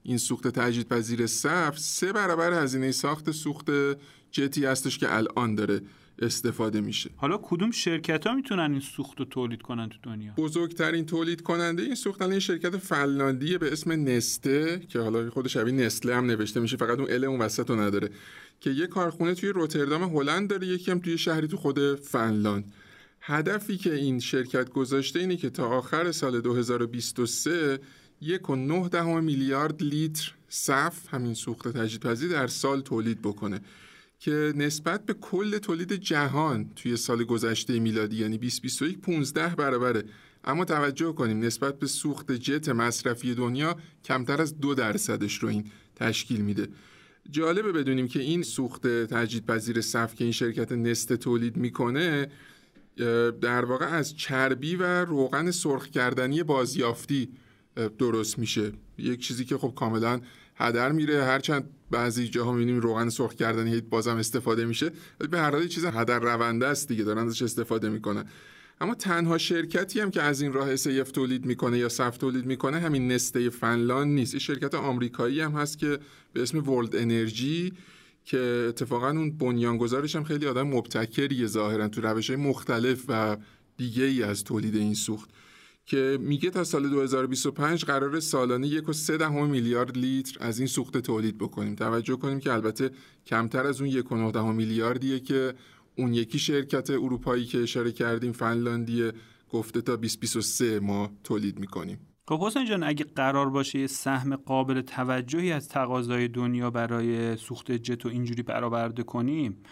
این سوخت تجدیدپذیر صف سه برابر هزینه ساخت سوخت جتی هستش که الان داره استفاده میشه. حالا کدوم شرکت ها می‌تونن این سوخت رو تولید کنن تو دنیا؟ بزرگترین تولید کننده این سوخت این شرکت فنلاندی به اسم نسته که حالا خود شبیه نسله هم نوشته میشه فقط اون ال اون وسط رو نداره که یه کارخونه توی روتردام هلند داره یکی هم توی شهری تو خود فنلاند. هدفی که این شرکت گذاشته اینه که تا آخر سال 2023 یک و نه دهم میلیارد لیتر صف همین سوخت تجدیدپذیر در سال تولید بکنه. که نسبت به کل تولید جهان توی سال گذشته میلادی یعنی 2021 15 برابره. اما توجه کنیم نسبت به سوخت جت مصرفی دنیا کمتر از دو درصدش رو این تشکیل میده. جالبه بدونیم که این سوخت تجدیدپذیر صف که این شرکت نست تولید می‌کنه در واقع از چربی و روغن سرخ کردنی بازیافتی درست میشه. یک چیزی که خب کاملا هدر میره. هرچند بعضی جاها می‌بینیم روغن سرخ کردنی بازم استفاده میشه. به هر حال چیز هدر رونده است دیگه دارن ازش استفاده می‌کنن. اما تنها شرکتی هم که از این راه SAF تولید می‌کنه یا صف تولید می‌کنه همین نسته فنلاند نیست. این شرکت آمریکایی هم هست که به اسم ورلد انرژی که اتفاقا اون بنیانگذارش هم خیلی آدم مبتکریه ظاهرا تو روش های مختلف و دیگه ای از تولید این سوخت. که میگه تا سال 2025 قرار سالانه یک و سه دهم میلیارد لیتر از این سوخت تولید بکنیم. توجه کنیم که البته کمتر از اون یک و دهم میلیاردیه که اون یکی شرکت اروپایی که اشاره کردیم فنلاندیه گفته تا 2023 ما تولید می‌کنیم. خب حسین جان اگه قرار باشه یه سهم قابل توجهی از تقاضای دنیا برای سوخت جت و اینجوری برآورده کنیم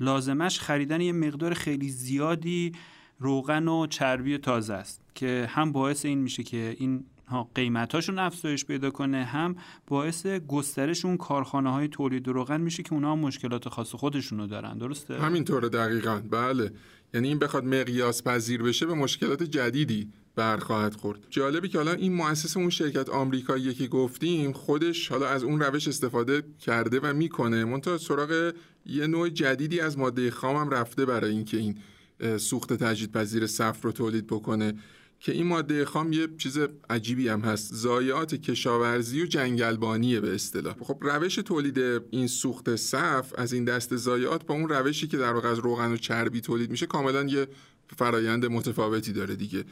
لازمش خریدن یه مقدار خیلی زیادی روغن و چربی تازه است. که هم باعث این میشه که این ها قیمتاشون افزایش پیدا کنه هم باعث گسترش اون کارخانه های تولید روغن میشه که اونها مشکلات خاص خودشونو دارن. درسته؟ همینطوره دقیقا. بله. یعنی این بخواد مقیاس پذیر بشه به مشکلات جدیدی برخواهد خورد. جالبی که حالا این مؤسس اون شرکت آمریکایی که گفتیم خودش حالا از اون روش استفاده کرده و می‌کنه. منتها سراغ یه نوع جدیدی از ماده خام هم رفته برای اینکه این سوخت تجدیدپذیر صفر رو تولید بکنه. که این ماده خام یه چیز عجیبی هم هست. ضایعات کشاورزی و جنگلبانیه به اصطلاح. خب روش تولید این سوخت صف از این دست ضایعات با اون روشی که در واقع از روغن و چربی تولید میشه کاملا یه فرایند متفاوتی داره دیگه.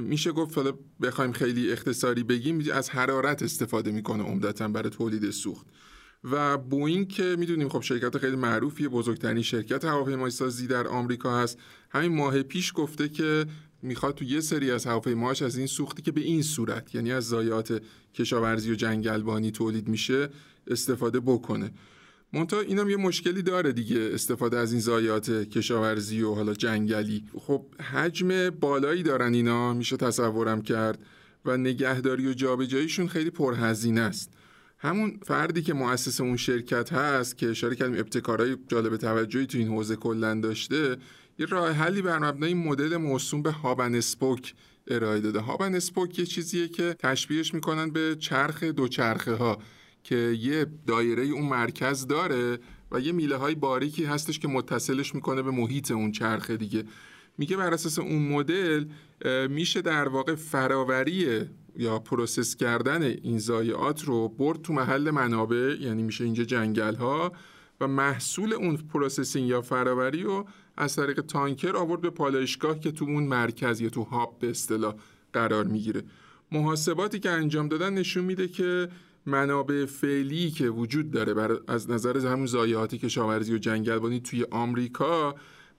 میشه گفت حالا بخوایم خیلی اختصاری بگیم از حرارت استفاده می‌کنه عمدتا برای تولید سوخت. و بوینگ که می‌دونیم خب شرکت خیلی معروفیه بزرگترین شرکت هواپیمایی سازی در آمریکا هست. همین ماه پیش گفته که می‌خواد تو یه سری از هواپیماهاش از این سوختی که به این صورت یعنی از ضایعات کشاورزی و جنگلبانی تولید میشه استفاده بکنه. منتها اینم یه مشکلی داره دیگه استفاده از این ضایعات کشاورزی و حالا جنگلی. خب حجم بالایی دارن اینا میشه تصورم کرد و نگهداری و جابجاییشون خیلی پرهزینه است. همون فردی که مؤسس اون شرکت هست که اشاره کردیم ابتکارهای جالب توجهی تو این حوزه کلا داشته یه راه حلی بر مبنای مدل موسوم به هابن اسپوک ارائه داده. هابن اسپوک یه چیزیه که تشبیهش می‌کنن به چرخ دو چرخه ها که یه دایره اون مرکز داره و یه میله های باریکی هستش که متصلش می‌کنه به محیط اون چرخه دیگه. میگه بر اساس اون مدل میشه در واقع فراوری یا process کردن این ضایعات رو برد تو محل منابع یعنی میشه اینجا جنگل ها و محصول اون processing یا فراوری رو از طریق تانکر آورد به پالایشگاه که تو اون مرکز یا تو hub به اصطلاح قرار می‌گیره. محاسباتی که انجام دادن نشون میده که منابع فعلی که وجود داره از نظر همون ضایعات کشاورزی و جنگلبانی توی آمریکا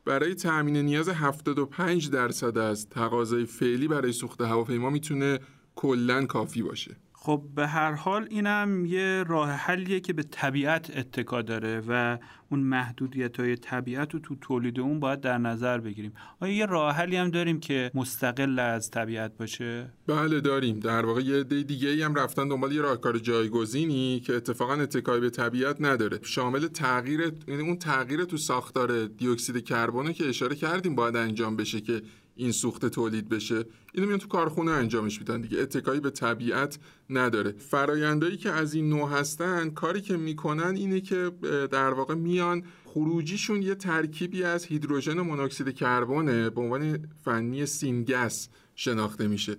برای تأمین نیاز 75 درصد از تقاضای فعلی برای سوخت هواپیما می‌تونه کلا کافی باشه. خب به هر حال اینم یه راه حلیه که به طبیعت اتکا داره و اون محدودیت های طبیعت رو تو تولید اون باید در نظر بگیریم. آیا یه راه حلی هم داریم که مستقل از طبیعت باشه؟ بله داریم. در واقع یه دی دیگه ای هم رفتن دنبال یه راهکار جایگزینی که اتفاقا اتکای به طبیعت نداره. شامل تغییر یعنی اون تغییر تو ساختار دیوکسید کربن که اشاره کردیم باید انجام بشه که این سوخت تولید بشه. اینو میان تو کارخونه انجامش میدن دیگه. اتکایی به طبیعت نداره. فرایندایی که از این نوع هستن کاری که می‌کنن اینه که در واقع میان خروجیشون یه ترکیبی از هیدروژن و مونوکسید کربونه به عنوان فنی سینگس شناخته میشه.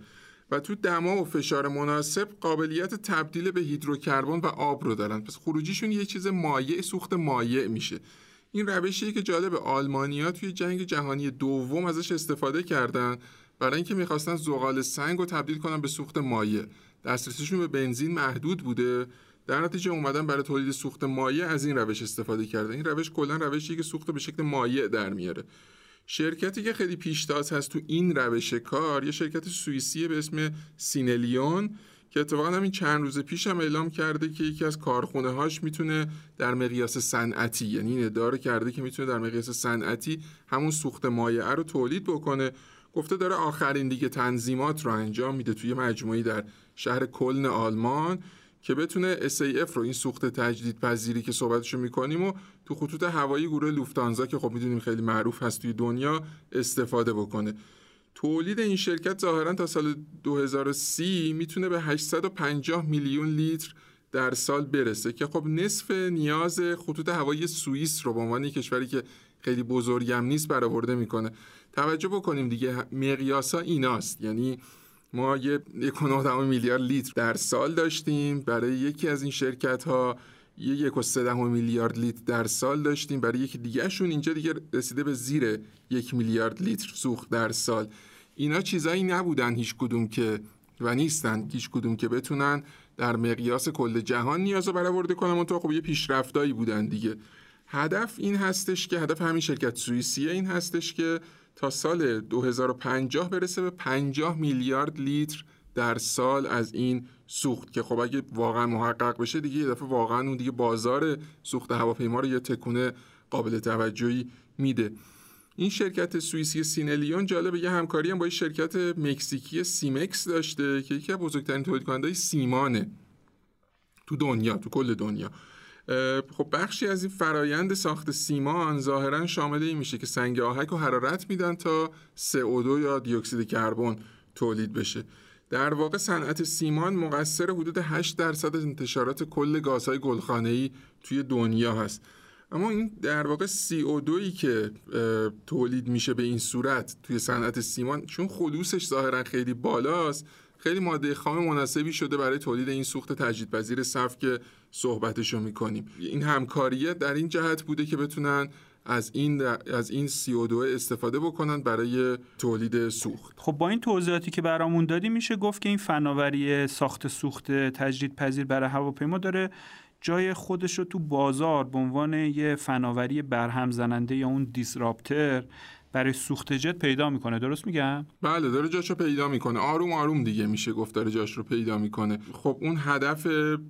و تو دما و فشار مناسب قابلیت تبدیل به هیدروکربن و آب رو دارن. پس خروجیشون یه چیز مایع سوخت مایع میشه. این روشیه که جالب آلمانیا توی جنگ جهانی دوم ازش استفاده کردن برای اینکه می‌خواستن زغال سنگ رو تبدیل کنن به سوخت مایع. دسترسیشون به بنزین محدود بوده. در نتیجه اومدن برای تولید سوخت مایع از این روش استفاده کردن. این روش کلا روشی که سوخت به شکل مایع در میاره. شرکتی که خیلی پیشتاز هست تو این روش کار یه شرکت سوئیسی به اسم سینلیون که اتفاقا همین چند روز پیش هم اعلام کرده که یکی از کارخونه هاش می‌تونه در مقیاس صنعتی یعنی این ادعا کرده که می‌تونه در مقیاس صنعتی همون سوخت مایع رو تولید بکنه. گفته داره آخرین دیگه تنظیمات رو انجام میده توی مجموعی در شهر کلن آلمان که بتونه SAF رو این سوخت تجدید پذیری که صحبتشو می‌کنیم و تو خطوط هوایی گروه لوفتانزا که خب می‌دونیم خیلی معروف هست توی دنیا استفاده بکنه. تولید این شرکت ظاهرا تا سال 2030 می‌تونه به 850 میلیون لیتر در سال برسه که خب نصف نیاز خطوط هوایی سوئیس رو به عنوان کشوری که خیلی بزرگم نیست برآورده می‌کنه. توجه بکنیم دیگه مقیاسا ایناست. یعنی ما یه یک میلیارد لیتر در سال داشتیم. برای یکی از این شرکت ها یه یک و سه میلیارد لیتر در سال داشتیم. برای یکی دیگه شون اینجا دیگه رسیده به زیر یک میلیارد لیتر سوخت در سال. اینا چیزایی نبودن هیچ کدوم که و نیستن هیچ کدوم که بتونن در مقیاس کل جهان نیاز رو برآورده کنن. اون خب یه پیشرفتایی بودن دیگه. هدف این هستش که هدف همین شرکت سوئیسیه این هستش که تا سال 2050 برسه به 50 میلیارد لیتر در سال از این سوخت که خب اگه واقعا محقق بشه دیگه یه دفعه واقعا اون دیگه بازار سوخت هواپیما رو یه تکونه قابل توجهی میده. این شرکت سوئیسی سینلیون جالب یه همکاری هم با یه شرکت مکزیکی سیمکس داشته که یکی از بزرگترین تولید کننده سیمانه تو دنیا تو کل دنیا. خب بخشی از این فرایند ساخت سیمان ظاهرا شامل این میشه که سنگ آهک و حرارت میدن تا CO2 یا دیوکسید کربن تولید بشه. در واقع صنعت سیمان مقصر حدود 8 درصد از انتشارات کل گازهای گلخانه‌ای توی دنیا هست. اما این در واقع CO2 ای که تولید میشه به این صورت توی صنعت سیمان چون خلوصش ظاهرا خیلی بالاست خیلی ماده خام مناسبی شده برای تولید این سوخت تجدیدپذیر صف که صحبتشو می‌کنیم. این همکاریه در این جهت بوده که بتونن از این از این CO2 استفاده بکنن برای تولید سوخت. خب با این توضیحاتی که برامون دادی میشه گفت که این فناوری ساخت سوخت تجدیدپذیر برای هواپیما داره جای خودش رو تو بازار به عنوان یه فناوری برهم زننده یا اون دیسراپتر برای سوخت جت پیدا می‌کنه. درست میگم؟ بله داره جاش رو پیدا می‌کنه. آروم آروم دیگه میشه گفت داره جاش رو پیدا می‌کنه. خب اون هدف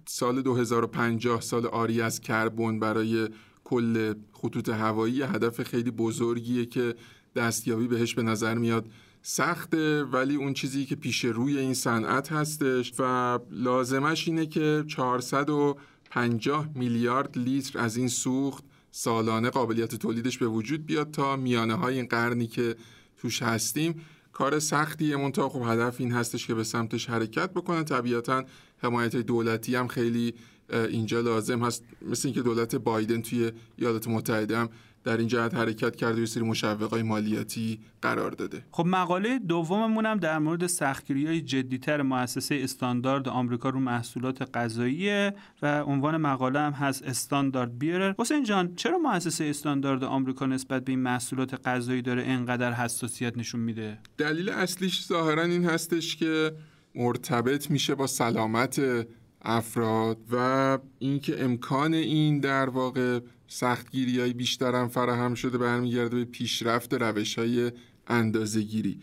سال 2050 سال آری از کربن برای کل خطوط هوایی هدف خیلی بزرگیه که دستیابی بهش به نظر میاد سخته ولی اون چیزی که پیش روی این صنعت هستش و لازمش اینه که 450 میلیارد لیتر از این سوخت سالانه قابلیت تولیدش به وجود بیاد تا میانه های این قرنی که توش هستیم. کار سختیه منتها خب هدف این هستش که به سمتش حرکت بکنن طبیعتا حمایت دولتی هم خیلی اینجا لازم هست. مثل اینکه دولت بایدن توی ایالات متحده هم در این جهت حرکت کرده و سری مشوقای مالیاتی قرار داده. خب مقاله دوممون هم در مورد سختگیری های جدیتر مؤسسه استاندارد آمریکا رو محصولات غذایی و عنوان مقاله هم هست استاندارد بیرر. حسین جان چرا مؤسسه استاندارد آمریکا نسبت به این محصولات غذایی داره اینقدر حساسیت نشون میده؟ دلیل اصلیش ظاهرا این هستش که مرتبط میشه با سلامت افراد و اینکه امکان این در واقع سختگیری های بیشتر هم فراهم شده برمیگرده به پیشرفت روش های اندازه گیری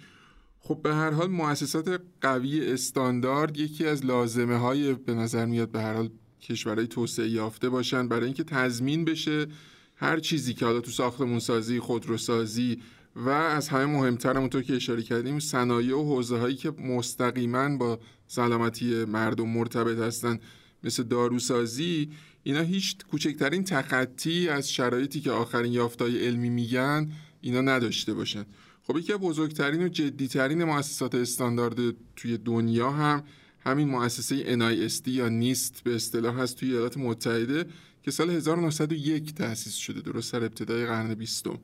خب به هر حال مؤسسات قوی استاندارد یکی از لازمه های به نظر میاد به هر حال کشورهای توسعه یافته باشن. برای اینکه تضمین بشه هر چیزی که حالا تو ساختمون سازی خودروسازی و از همه مهمتر همونطور که اشاره کردیم صنایع و حوزه هایی که مستقیما با سلامتی مردم مرتبط هستن مثل داروسازی اینا هیچ کوچکترین تخطی از شرایطی که آخرین یافتای علمی میگن اینا نداشته باشن. خب یکی بزرگترین و جدیترین مؤسسات استاندارد توی دنیا هم همین مؤسسه NIST یا نیست به اصطلاح هست توی ایالات متحده که سال 1901 تأسیس شده درست سر ابتدای قرن بیستم.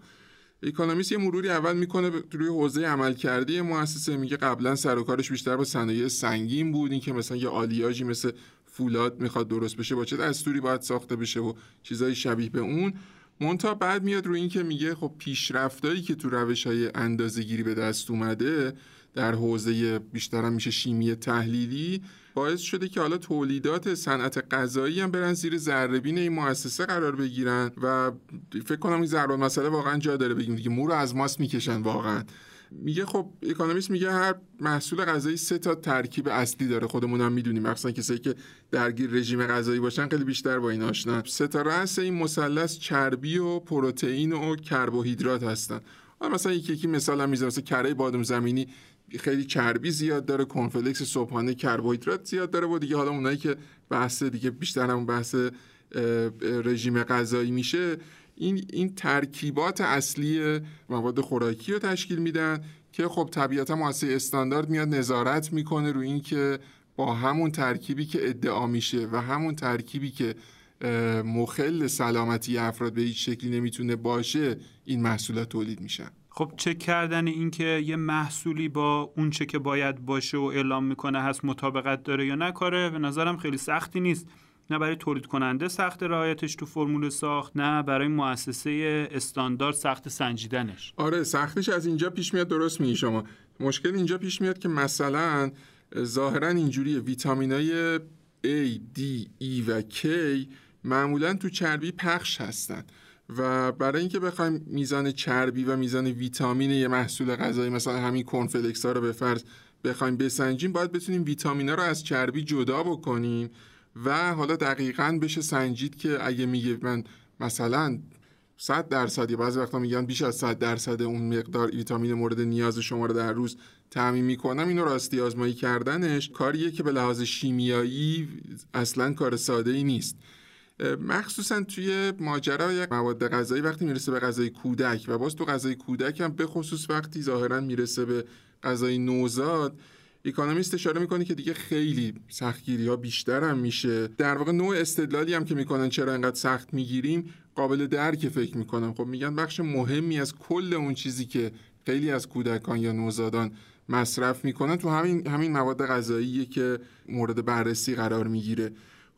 اکونومیست یه مروری اول می‌کنه روی حوزه عمل کرده مؤسسه میگه قبلا سر و کارش بیشتر با صنایع سنگین بود. این که مثلا یه آلیاژی مثل فولاد می‌خواد درست بشه با چه دستوری باید ساخته بشه و چیزای شبیه به اون. مونتا بعد میاد روی این که میگه خب پیشرفتایی که تو روش های به دست اومده در حوزه بیشتر میشه شیمی تحلیلی باعث شده که حالا تولیدات صنعت غذایی هم برن زیر ذره این مؤسسه قرار بگیرن و فکر کنم این ضرب مسئله واقعا جا داره بگیم دیگه. مو رو از ماست می‌کشن واقعا. میگه خب اکونومیست میگه هر محصول غذایی سه تا ترکیب اصلی داره. خودمون هم می‌دونیم. مخصوصا کسایی که درگیر رژیم غذایی باشن خیلی بیشتر با این آشنا. سه تا رأس این مثلث چربی و پروتئین و کربوهیدرات هستن. مثلا یکی یکی مثال هم می‌زنم مثلا کره بادم زمینی خیلی چربی زیاد داره کنفلکس صبحانه کربوهیدرات زیاد داره و دیگه حالا اونایی که بحث دیگه بیشتر هم بحث رژیم غذایی میشه این این ترکیبات اصلی مواد خوراکی رو تشکیل میدن که خب طبیعتا مؤسسه استاندارد میاد نظارت می‌کنه رو اینکه با همون ترکیبی که ادعا میشه و همون ترکیبی که مخل سلامتی افراد به هیچ شکلی نمی‌تونه باشه این محصولات تولید میشن. خب چک کردن اینکه یه محصولی با اون چه که باید باشه و اعلام می‌کنه هست مطابقت داره یا نکاره به نظرم خیلی سختی نیست. نه برای تولید کننده سخت رعایتش تو فرمول ساخت نه برای مؤسسه استاندارد سخت سنجیدنش. آره سختش از اینجا پیش میاد درست میگی شما. مشکل اینجا پیش میاد که مثلا ظاهرا اینجوری ویتامینای A, D, E و K معمولا تو چربی پخش هستن. و برای اینکه بخوایم میزان چربی و میزان ویتامین یه محصول غذایی مثلا همین کنفلکس ها رو به فرض بخوایم بسنجیم باید بتونیم ویتامین ها رو از چربی جدا بکنیم و حالا دقیقا بشه سنجید که اگه میگه من مثلا 100 درصد یا بعضی وقتا میگن بیش از 100 درصد اون مقدار ویتامین مورد نیاز شما رو در روز تعمین می‌کنم اینو راستی آزمایی کردنش کاریه که به لحاظ شیمیایی اصلا کار ساده ای نیست. مخصوصا توی ماجرا یک مواد غذایی وقتی می‌رسه به غذای کودک و باز تو غذای کودک هم به خصوص وقتی ظاهرا می‌رسه به غذای نوزاد اکانومیست اشاره می‌کنه که دیگه خیلی سختگیری ها بیشتر هم میشه. در واقع نوع استدلالی هم که می‌کنن چرا انقدر سخت می‌گیریم قابل درک فکر می‌کنم. خب میگن بخش مهمی از کل اون چیزی که خیلی از کودکان یا نوزادان مصرف می‌کنن تو همین همین مواد غذاییه که مورد بررسی قرار می‌گیره.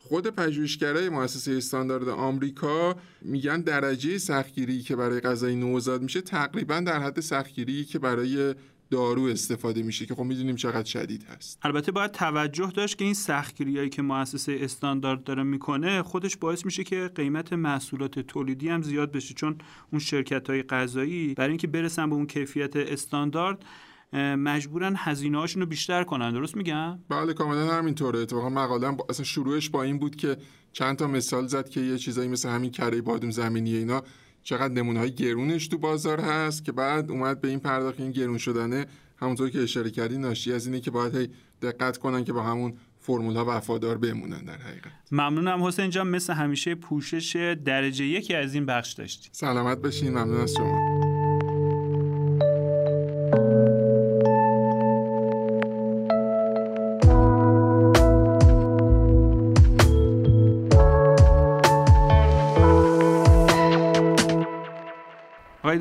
خود پژوهشگرای مؤسسه استاندارد آمریکا میگن درجه سختگیری که برای غذای نوزاد میشه تقریبا در حد سختگیری که برای دارو استفاده میشه که خب می‌دونیم چقدر شدید هست. البته باید توجه داشت که این سختگیریایی که مؤسسه استاندارد داره می‌کنه خودش باعث میشه که قیمت محصولات تولیدی هم زیاد بشه چون اون شرکت های غذایی برای اینکه برسن به اون کیفیت استاندارد مجبورن هزینه هاشون رو بیشتر کنن. درست میگم؟ بله کاملا همینطوره. اتفاقا مقاله با... اصلا شروعش با این بود که چند تا مثال زد که یه چیزایی مثل همین کره بادوم زمینی اینا چقدر نمونه های گرونش تو بازار هست که بعد اومد به این پرداخت این گرون شدنه. همونطور که اشاره کردی ناشی از اینه که باید دقت کنن که با همون فرمول ها وفادار بمونن در حقیقت. ممنونم حسین جان. مثل همیشه پوشش درجه یکی از این بخش داشتی. سلامت بشین ممنون از شما.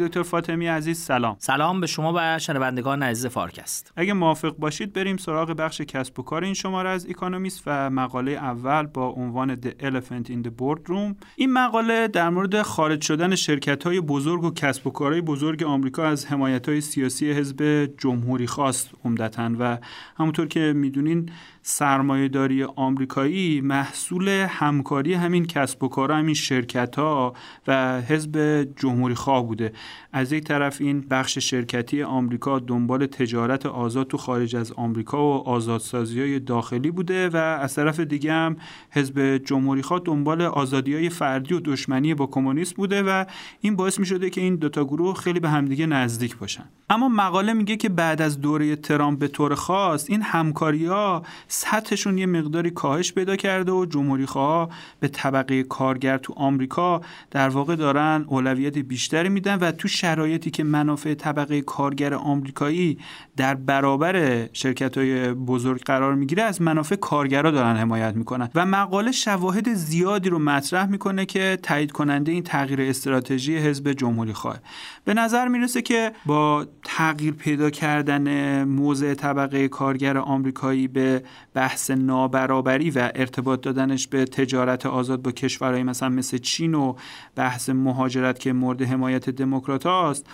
دکتر فاطمی عزیز سلام. سلام به شما و شنوندگان عزیز فارکست. اگه موافق باشید بریم سراغ بخش کسب و کار این شماره از اکونومیست و مقاله اول با عنوان The Elephant in the Boardroom. این مقاله در مورد خارج شدن شرکت های بزرگ و کسب و کارهای بزرگ آمریکا از حمایت های سیاسی حزب جمهوری خواست عمدتا و همونطور که می‌دونین سرمایهداری آمریکایی محصول همکاری همین کسب و کار همین شرکت ها و حزب جمهوری خواه بوده. از یک طرف این بخش شرکتی آمریکا دنبال تجارت آزاد تو خارج از آمریکا و آزادسازی های داخلی بوده و از طرف دیگه هم حزب جمهوری خواه دنبال آزادی های فردی و دشمنی با کمونیست بوده و این باعث می شده که این دوتا گروه خیلی به همدیگه نزدیک باشن. اما مقاله میگه که بعد از دوره ترامپ به طور خاص این همکاری ها سطحشون یه مقداری کاهش پیدا کرده و جمهوری خواه به طبقه کارگر تو آمریکا در واقع دارن اولویت بیشتری میدن و تو شرایطی که منافع طبقه کارگر آمریکایی در برابر شرکت های بزرگ قرار می‌گیره از منافع کارگرا دارن حمایت می‌کنن. و مقاله شواهد زیادی رو مطرح می‌کنه که تایید کننده این تغییر استراتژی حزب جمهوری خواه. به نظر می‌رسه که با تغییر پیدا کردن موضع طبقه کارگر آمریکایی به بحث نابرابری و ارتباط دادنش به تجارت آزاد با کشورهای مثلا مثل چین و بحث مهاجرت که مورد حمایت دموکرات هاست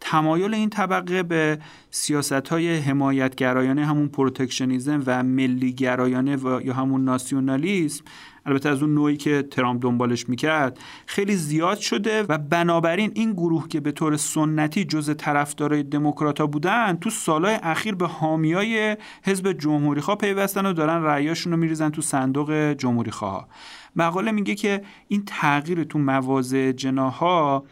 تمایل این طبقه به سیاست های حمایتگرایانه همون protectionism و ملیگرایانه و یا همون ناسیونالیسم البته از اون نوعی که ترامپ دنبالش می‌کرد خیلی زیاد شده و بنابراین این گروه که به طور سنتی جز طرفدارای دموکراتا بودن تو سالهای اخیر به حامیای حزب جمهوری خواه پیوستن و دارن رأیاشون رو میریزن تو صندوق جمهوری خواه مقاله میگه که این تغییر تو مواضع جناها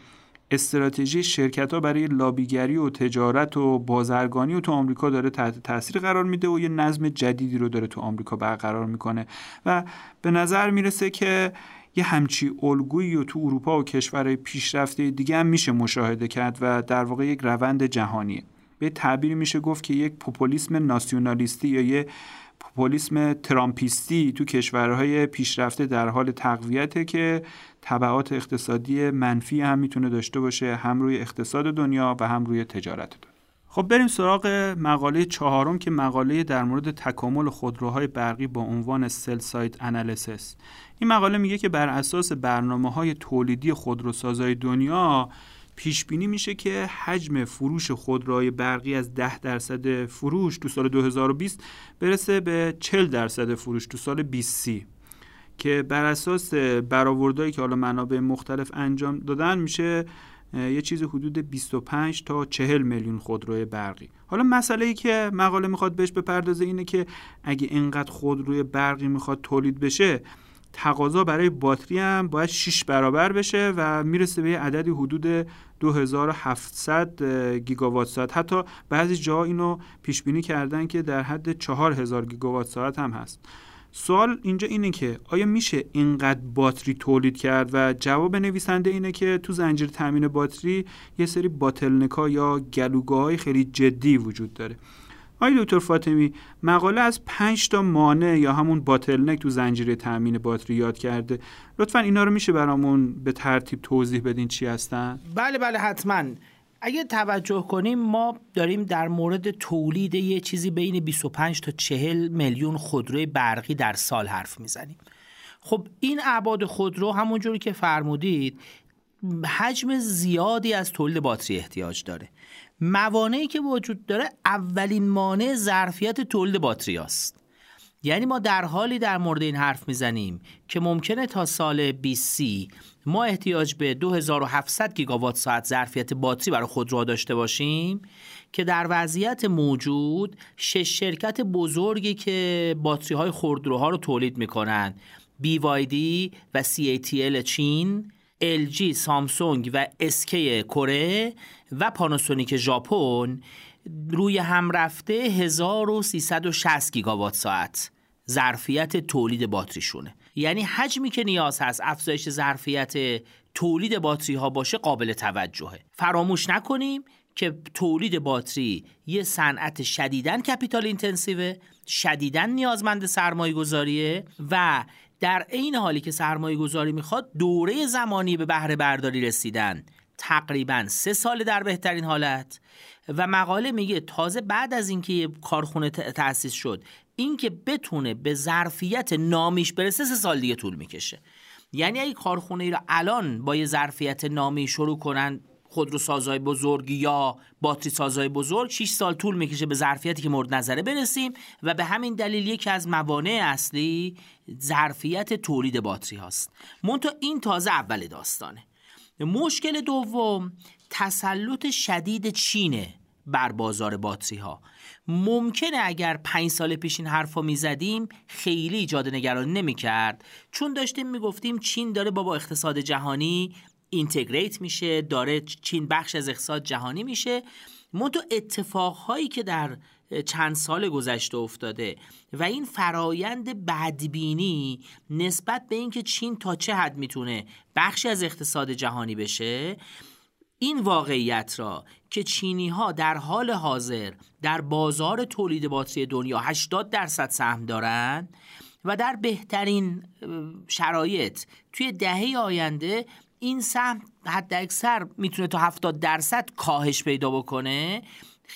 استراتژی شرکت ها برای لابیگری و تجارت و بازرگانی و تو آمریکا داره تحت تاثیر قرار میده و یه نظم جدیدی رو داره تو آمریکا برقرار می‌کنه. و به نظر می‌رسه که یه همچی الگویی و تو اروپا و کشورهای پیشرفته دیگه هم میشه مشاهده کرد و در واقع یک روند جهانیه. به تعبیری میشه گفت که یک پوپولیسم ناسیونالیستی یا یه پوپولیسم ترامپیستی تو کشورهای پیشرفته در حال تقویته که تبعات اقتصادی منفی هم می‌تونه داشته باشه هم روی اقتصاد دنیا و هم روی تجارت دنیا. خب بریم سراغ مقاله چهارم که مقاله در مورد تکامل خودروهای برقی با عنوان سل سایت انالیسیس. این مقاله میگه که بر اساس برنامه های تولیدی خودروسازای دنیا پیش بینی میشه که حجم فروش خودروهای برقی از 10 درصد فروش تو سال 2020 برسه به 40 درصد فروش تو سال 2030 که بر اساس برآوردهایی که حالا منابع مختلف انجام دادن میشه یه چیز حدود 25 تا 40 میلیون خودروی برقی. حالا مسئله ای که مقاله می‌خواد بهش بپردازه اینه که اگه اینقدر خودروی برقی می‌خواد تولید بشه تقاضا برای باتری هم باید 6 برابر بشه و می‌رسه به یه عددی حدود 2700 گیگاوات ساعت حتی بعضی جا اینو پیش بینی کردن که در حد 4000 گیگاوات ساعت هم هست. سوال اینجا اینه که آیا میشه اینقدر باتری تولید کرد؟ و جواب نویسنده اینه که تو زنجیره تامین باتری یه سری باتلنکا یا گلوگاهای خیلی جدی وجود داره. آقای دکتر فاطمی مقاله از پنج تا مانع یا همون باتلنک تو زنجیره تامین باتری یاد کرده. لطفا اینا رو میشه برامون به ترتیب توضیح بدین چی هستن؟ بله بله حتما. اگه توجه کنیم ما داریم در مورد تولید یه چیزی بین 25 تا 40 میلیون خودروی برقی در سال حرف می‌زنیم. خب این ابعاد خودرو همونجوری که فرمودید حجم زیادی از تولید باتری احتیاج داره. موانعی که وجود داره اولین مانع ظرفیت تولید باتری است یعنی ما در حالی در مورد این حرف می‌زنیم که ممکنه تا سال 20 ما احتیاج به 2700 گیگاوات ساعت ظرفیت باتری برای خودروها داشته باشیم که در وضعیت موجود شش شرکت بزرگی که باتری های خودروها رو تولید می‌کنن BYD و CATL چین LG سامسونگ و SK کره و پاناسونیک ژاپن روی هم رفته 1360 گیگاوات ساعت. ظرفیت تولید باتریشونه. یعنی حجمی که نیاز هست افزایش ظرفیت تولید باتری ها باشه قابل توجهه. فراموش نکنیم که تولید باتری یه صنعت شدیدن کپیتال اینتنسیوه شدیدن نیازمند سرمایه گذاریه و در عین حالی که سرمایه گذاری می‌خواد دوره زمانی به بهره برداری رسیدن. تقریبا سه سال در بهترین حالت و مقاله میگه تازه بعد از اینکه یه کارخونه تأسیس شد اینکه بتونه به ظرفیت نامیش برسه سه سال دیگه طول می‌کشه. یعنی اگه کارخونه ای رو الان با یه ظرفیت نامی شروع کنن خودرو سازای بزرگ یا باتری سازای بزرگ 6 سال طول می‌کشه به ظرفیتی که مورد نظره برسیم و به همین دلیل یکی از موانع اصلی ظرفیت تولید باتری هاست. منتها این تازه اول داستانه. مشکل دوم تسلط شدید چینه بر بازار باتری ها ممکنه اگر پنج سال پیش این می زدیم خیلی ایجاد نگرانی نمی کرد چون داشتیم می گفتیم چین داره با اقتصاد جهانی اینتگریت میشه داره چین بخش از اقتصاد جهانی میشه. منتها اتفاقهایی که در چند سال گذشته افتاده و این فرایند بدبینی نسبت به اینکه چین تا چه حد می‌تونه بخشی از اقتصاد جهانی بشه این واقعیت را که چینی ها در حال حاضر در بازار تولید باتری دنیا 80 درصد سهم دارند و در بهترین شرایط توی دهه آینده این سهم حد اکثر می‌تونه تا 70 درصد کاهش پیدا بکنه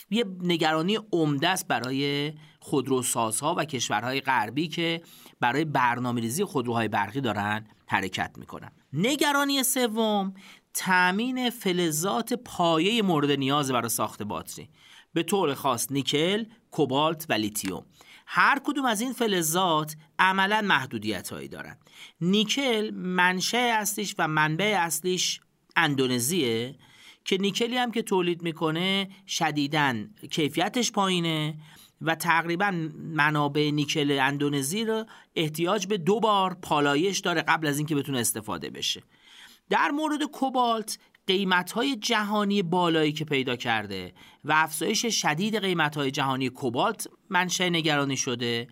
یه نگرانی عمده است برای خودروسازها و کشورهای غربی که برای برنامه ریزی خودروهای برقی دارن حرکت می‌کنن. نگرانی سوم تأمین فلزات پایه مورد نیاز برای ساخت باتری. به طور خاص نیکل، کوبالت و لیتیوم. هر کدوم از این فلزات عملا محدودیت هایی دارن. نیکل منشه اصلیش و منبع اصلیش اندونزیه. که نیکلی هم که تولید می‌کنه شدیدن کیفیتش پایینه و تقریبا منابع نیکل اندونزی رو احتیاج به دو بار پالایش داره قبل از اینکه بتونه استفاده بشه. در مورد کوبالت قیمت های جهانی بالایی که پیدا کرده و افزایش شدید قیمت های جهانی کوبالت منشأ نگرانی شده.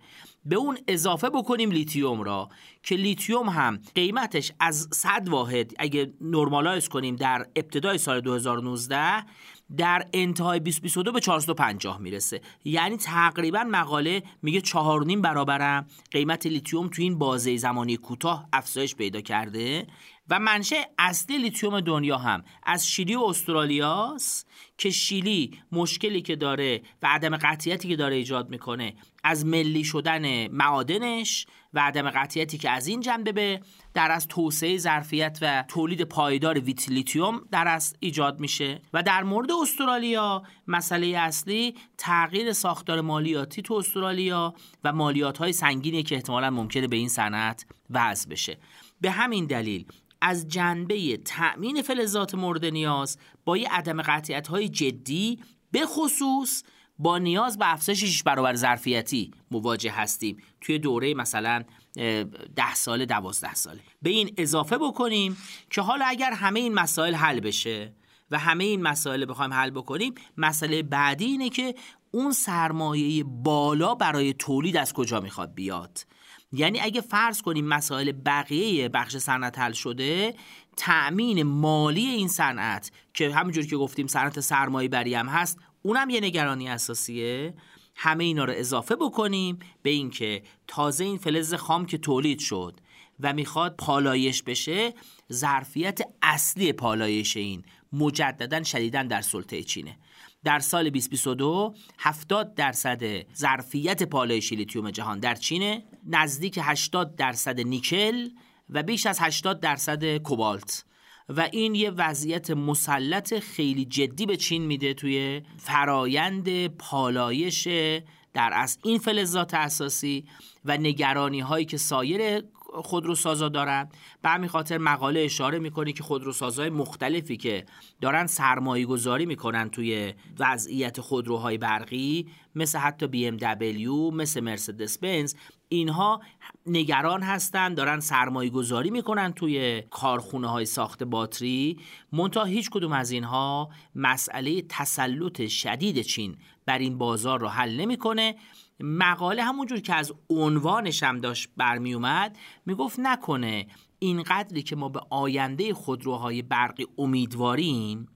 به اون اضافه بکنیم لیتیوم را که لیتیوم هم قیمتش از 100 واحد اگه normalize کنیم در ابتدای سال 2019 در انتهای 2022 به 450 می‌رسه. یعنی تقریبا مقاله میگه چهار نیم برابرم. قیمت لیتیوم تو این بازه زمانی کوتاه افزایش پیدا کرده. و منشأ اصلی لیتیوم دنیا هم. از شیلی و استرالیاست که شیلی مشکلی که داره و عدم قطعیتی که داره ایجاد می‌کنه از ملی شدن معادنش و عدم قطعیتی که از این جنبه به در از توسعه ظرفیت و تولید پایدار ویت لیتیوم در از ایجاد میشه. و در مورد استرالیا مسئله اصلی تغییر ساختار مالیاتی تو استرالیا و مالیات های سنگینی که احتمالا ممکنه به این صنعت وضع بشه. به همین دلیل از جنبه تأمین فلزات مورد نیاز با یه عدم قطعیت های جدی به خصوص با نیاز به افزایش 6 برابر ظرفیتی مواجه هستیم. توی دوره مثلا ده ساله دوازده ساله. به این اضافه بکنیم که حالا اگر همه این مسائل حل بشه و همه این مسائل بخوایم حل بکنیم مسئله بعدی اینه که اون سرمایه بالا برای تولید از کجا می‌خواد بیاد؟ یعنی اگه فرض کنیم مسائل بقیه بخش صنعت حل شده تأمین مالی این صنعت که همونجور که گفتیم صنعت سرمایه بری هم هست اونم یه نگرانی اساسیه. همه اینا رو اضافه بکنیم به اینکه تازه این فلز خام که تولید شد و می‌خواد پالایش بشه ظرفیت اصلی پالایش این مجددا شدیدا در سلطه چینه. در سال 2022 70 درصد ظرفیت پالایشی لیتیوم جهان در چینه نزدیک 80 درصد نیکل و بیش از 80 درصد کوبالت. و این یه وضعیت مسلط خیلی جدی به چین میده توی فرایند پالایش در از این فلزات اساسی و نگرانی هایی که سایر خودروسازا دارن. به همین خاطر مقاله اشاره می‌کنه که خودروسازهای مختلفی که دارن سرمایه گذاری می‌کنن توی وضعیت خودروهای برقی مثل حتی بی ام دبلیو مثل مرسدس بنز اینها نگران هستن دارن سرمایه گذاری می‌کنن توی کارخونه های ساخت باتری. منتها هیچ کدوم از اینها مسئله تسلط شدید چین بر این بازار رو حل نمی‌کنه. مقاله همونجور که از عنوانش هم داشت برمی اومد می‌گفت نکنه اینقدری که ما به آینده خودروهای برقی امیدواریم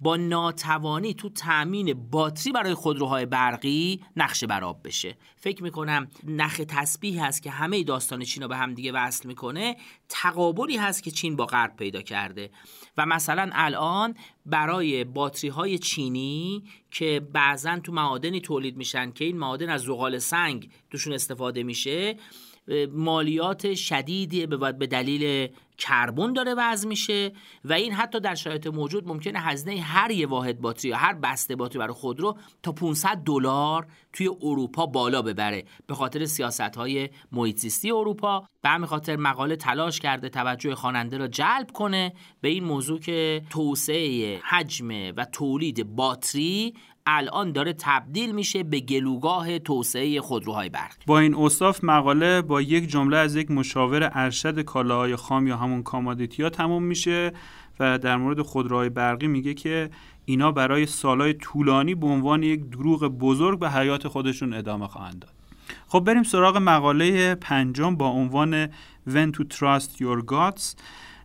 با ناتوانی تو تأمین باتری برای خودروهای برقی نقشه براب بشه. فکر می‌کنم نخ تسبیح هست که همه داستان چین رو به هم دیگه وصل می‌کنه تقابلی هست که چین با غرب پیدا کرده. و مثلا الان برای باتری های چینی که بعضا تو معادنی تولید میشن که این معادن از زغال سنگ توشون استفاده میشه مالیات شدیدی به دلیل کربن داره وضع میشه و این حتی در شرایط موجود ممکنه هزینه هر یه واحد باتری یا هر بسته باتری برای خودرو تا 500 دلار توی اروپا بالا ببره. به خاطر سیاست های اروپا. به همین خاطر مقاله تلاش کرده توجه خواننده را جلب کنه. به این موضوع که توسعه حجم و تولید باتری الان داره تبدیل میشه به گلوگاه توسعه خودروهای برق. با این اوصاف مقاله با یک جمله از یک مشاور ارشد کالاهای خام یا همون کامادیتی ها تموم میشه و در مورد خودروهای برقی میگه که اینا برای سالهای طولانی به عنوان یک دروغ بزرگ به حیات خودشون ادامه خواهند داد. خب بریم سراغ مقاله پنجم با عنوان When to Trust Your Gods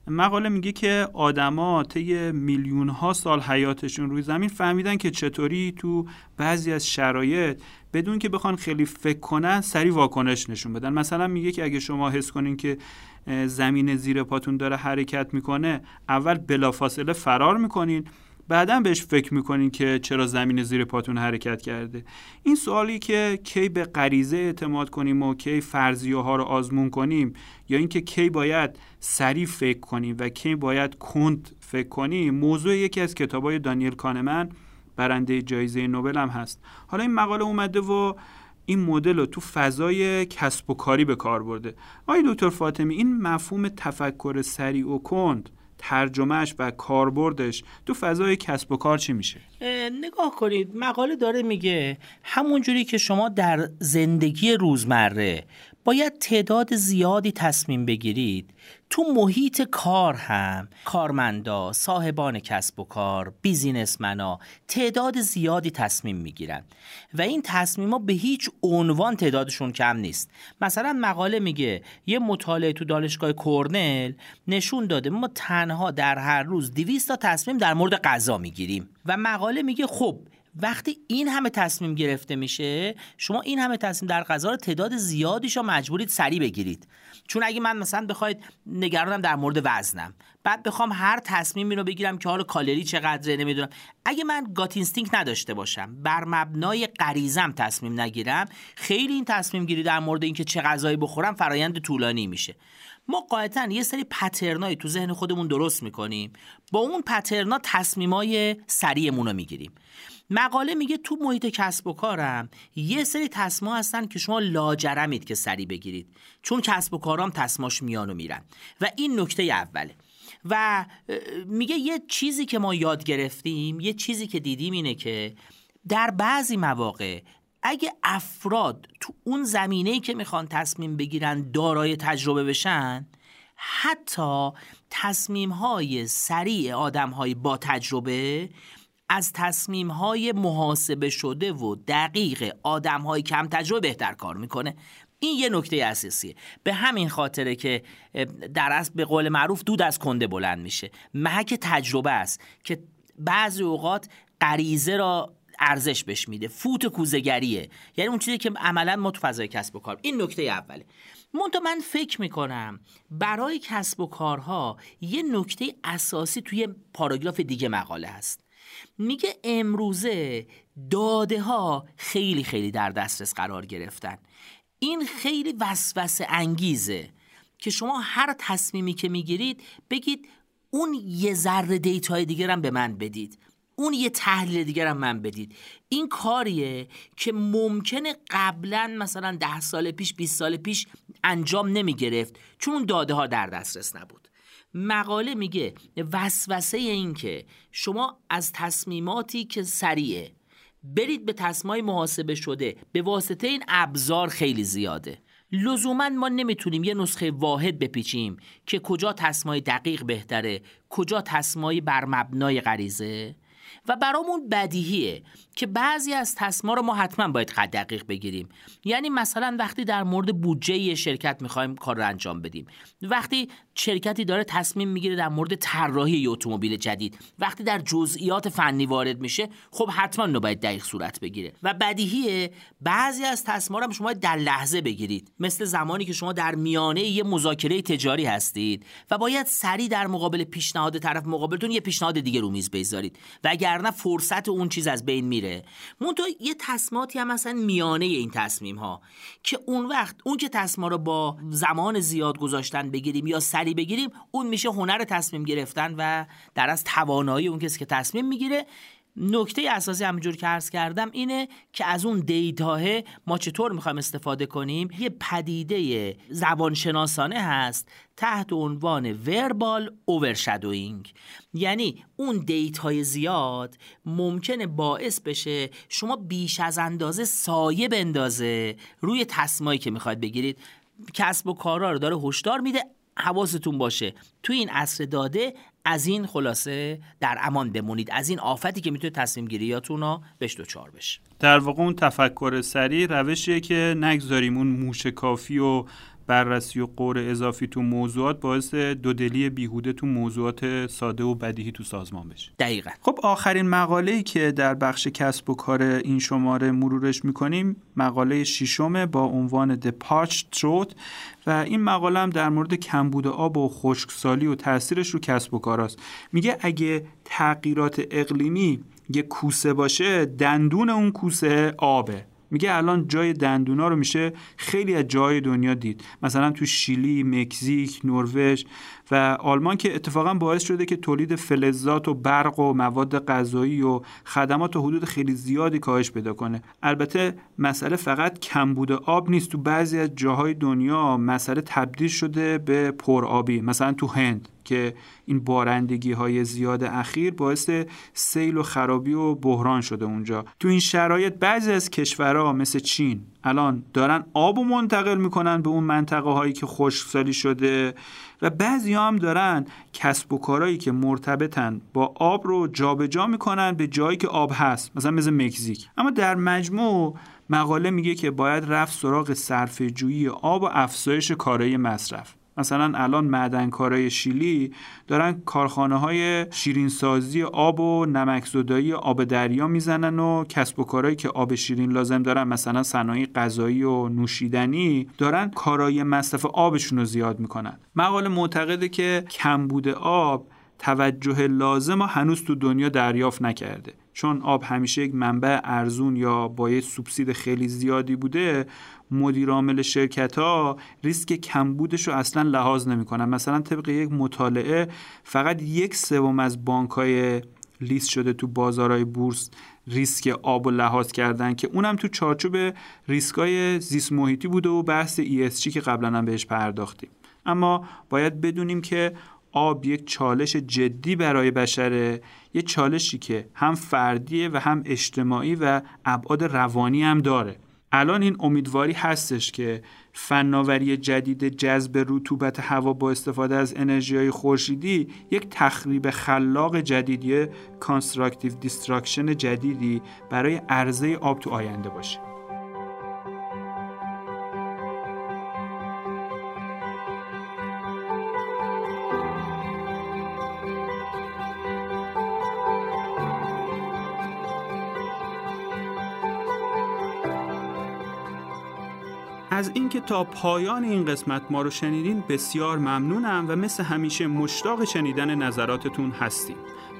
مقاله میگه که آدما طی میلیون ها سال حیاتشون روی زمین فهمیدن که چطوری تو بعضی از شرایط بدون که بخوان خیلی فکر کنن سری واکنش نشون بدن. مثلا میگه که اگه شما حس کنین که زمین زیر پاتون داره حرکت می‌کنه اول بلافاصله فرار می‌کنین. بعدا بهش فکر می‌کنین که چرا زمین زیر پاتون حرکت کرده. این سوالی که کی به غریزه اعتماد کنیم و کی فرضیه ها رو آزمون کنیم یا اینکه کی باید سریع فکر کنیم و کی باید کند فکر کنیم موضوع یکی از کتابای دانیل کانمن برنده جایزه نوبل هم هست. حالا این مقاله اومده و این مدل رو تو فضای کسب و کاری به کار برده. آقای دکتر فاطمی این مفهوم تفکر سریع و کند ترجمهش و کاربردش تو فضای کسب و کار چی میشه؟ نگاه کنید مقاله داره میگه همونجوری که شما در زندگی روزمره باید تعداد زیادی تصمیم بگیرید. تو محیط کار هم کارمندا صاحبان کسب و کار بیزینسمنا تعداد زیادی تصمیم می‌گیرن. و این تصمیم ها به هیچ عنوان تعدادشون کم نیست. مثلا مقاله میگه یه مطالعه تو دانشگاه کرنل نشون داده ما تنها در هر روز 200 تا تصمیم در مورد غذا می‌گیریم. و مقاله میگه خب وقتی این همه تصمیم گرفته میشه شما این همه تصمیم در غذا رو تعداد زیادیش رو مجبورید سریع بگیرید. چون اگه من مثلا بخواید نگرانم در مورد وزنم بعد بخوام هر تصمیمی رو بگیرم که حالا کالری چقدره نمی‌دونم. اگه من گات نداشته باشم بر مبنای غریزم تصمیم نگیرم خیلی این تصمیم گیری در مورد اینکه چه غذایی بخورم فرایند طولانی میشه. ما قاعدتا یه سری پترنایی تو ذهن خودمون درست می‌کنیم. با اون پترنا تصمیمای سریعمون رو می‌گیریم. مقاله میگه تو محیط کسب و کارم یه سری تصما هستن که شما لاجرمید که سری بگیرید. چون کسب و کارام تصماش میانو میرن. و این نکته اوله. و میگه یه چیزی که ما یاد گرفتیم یه چیزی که دیدیم اینه که در بعضی مواقع اگه افراد تو اون زمینه‌ای که می‌خوان تصمیم بگیرن دارای تجربه بشن حتی تصمیم های سریع آدم های با تجربه از تصمیم های محاسبه شده و دقیق آدم های کم تجربه بهتر کار می‌کنه. این یه نکته اساسیه. به همین خاطره که در اصل به قول معروف دود از کنده بلند میشه. محک تجربه است که بعضی اوقات غریزه را ارزش بهش میده. فوت کوزگریه یعنی اون چیزی که عملا ما تو فضای کسب و کار. این نکته اوله. منتها من فکر می‌کنم برای کسب و کارها یه نکته اساسی توی پاراگراف دیگه مقاله هست. میگه امروزه داده ها خیلی خیلی در دسترس قرار گرفتن. این خیلی وسوسه انگیزه که شما هر تصمیمی که می‌گیرید بگید اون یه ذره دیتای دیگر هم به من بدید. اون یه تحلیل دیگر هم من بدید. این کاریه که ممکنه قبلا مثلا ده سال پیش 20 سال پیش انجام نمی گرفت چون داده ها در دسترس نبود. مقاله میگه وسوسه این که شما از تصمیماتی که سریعه برید به تصمیم محاسبه شده به واسطه این ابزار خیلی زیاده. لزوما ما نمی‌تونیم یه نسخه واحد بپیچیم که کجا تصمای دقیق بهتره کجا تصمای بر مبنای غریزه. و برامون بدیهیه که بعضی از تصما رو ما حتما باید قد دقیق بگیریم. یعنی مثلا وقتی در مورد بودجه شرکت می‌خوایم کار رو انجام بدیم. وقتی شرکتی داره تصمیم می‌گیره در مورد طراحی یه اتومبیل جدید. وقتی در جزئیات فنی وارد میشه خب حتما نو باید دقیق صورت بگیره. و بدیهیه بعضی از تصمیم رو شما در لحظه بگیرید. مثل زمانی که شما در میانه یه مذاکره تجاری هستید و باید سریع در مقابل پیشنهاد طرف مقابلتون یه پیشنهاد دیگه رو میز بذارید وگرنه فرصت اون چیز از بین میره. منتها یه تصمیماتی هم مثلا میانه این تصمیم ها که اون وقت اون که تصمیم رو با زمان زیاد گذاشتن بگیریم یا بگیریم اون میشه هنر تصمیم گرفتن و در از توانایی اون کسی که تصمیم می‌گیره. نکته اساسی همونجور که عرض کردم اینه که از اون دیتاه ما چطور می‌خوایم استفاده کنیم؟ یه پدیده زبانشناسانه هست تحت عنوان verbal overshadowing یعنی اون data ی زیاد ممکنه باعث بشه شما بیش از اندازه سایه بندازه روی تصمیمی که می‌خواید بگیرید. کسب و کارا رو داره هشدار میده حواستون باشه. تو این عصر داده از این خلاصه در امان بمونید. از این آفتی که می‌تونه تصمیم گیریاتون رو بهش دچار بشه. در واقع اون تفکر سریع روشیه که نگذاریم اون موشکافی و بررسی و قور اضافی تو موضوعات باعث دودلی بیهوده تو موضوعات ساده و بدیهی تو سازمان بشه. دقیقا. خب آخرین مقاله ای که در بخش کسب و کار این شماره مرورش می‌کنیم مقاله ششم با عنوان The Parched Throat و این مقاله هم در مورد کمبود آب و خشکسالی و تاثیرش رو کسب و کاراست میگه اگه تغییرات اقلیمی یه کوسه باشه دندون اون کوسه آبه. میگه الان جای دندونا رو میشه خیلی از جای دنیا دید. مثلا تو شیلی، مکزیک، نروژ و آلمان که اتفاقا باعث شده که تولید فلزات و برق و مواد غذایی و خدمات و حدود خیلی زیادی کاهش پیدا کنه. البته مسئله فقط کمبود آب نیست. تو بعضی از جاهای دنیا مسئله تبدیل شده به پرآبی مثلا تو هند. که این بارندگی های زیاد اخیر باعث سیل و خرابی و بحران شده اونجا. تو این شرایط بعضی از کشورها مثل چین الان دارن آب و منتقل می‌کنن به اون منطقه هایی که خشکسالی شده و بعضی هم دارن کسب و کارهایی که مرتبطن با آب رو جابجا جا می‌کنن به جایی که آب هست مثلا مثل مکزیک. اما در مجموع مقاله میگه که باید رفت سراغ صرفه جویی آب و افزایش کارایی مصرف. مثلا الان معدنکارای شیلی دارن کارخانه های شیرینسازی آب و نمکزدایی آب دریا می‌زنن و کسب و کارهایی که آب شیرین لازم دارن مثلا صنایع غذایی و نوشیدنی دارن کارای مصرف آبشون رو زیاد می‌کنن. مقاله معتقده که کمبود آب توجه لازم و هنوز تو دنیا دریافت نکرده. چون آب همیشه یک منبع ارزون یا با یه سوبسید خیلی زیادی بوده مدیر عامل شرکت ها ریسک کمبودش رو اصلا لحاظ نمی‌کنن. مثلا طبق یک مطالعه فقط یک سوم از بانک های لیست شده تو بازارهای بورس ریسک آب و لحاظ کردن که اونم تو چارچوب ریسک های زیست محیطی بوده و بحث ESG که قبلا هم بهش پرداختیم. اما باید بدونیم که آب یک چالش جدی برای بشره یه چالشی که هم فردیه و هم اجتماعی و ابعاد روانی هم داره. الان این امیدواری هستش که فناوری جدید جذب رطوبت هوا با استفاده از انرژی های خورشیدی یک تخریب خلاق جدیدی constructive destruction جدیدی برای عرضه آب تو آینده باشه. از اینکه تا پایان این قسمت ما رو شنیدین بسیار ممنونم و مثل همیشه مشتاق شنیدن نظراتتون هستیم.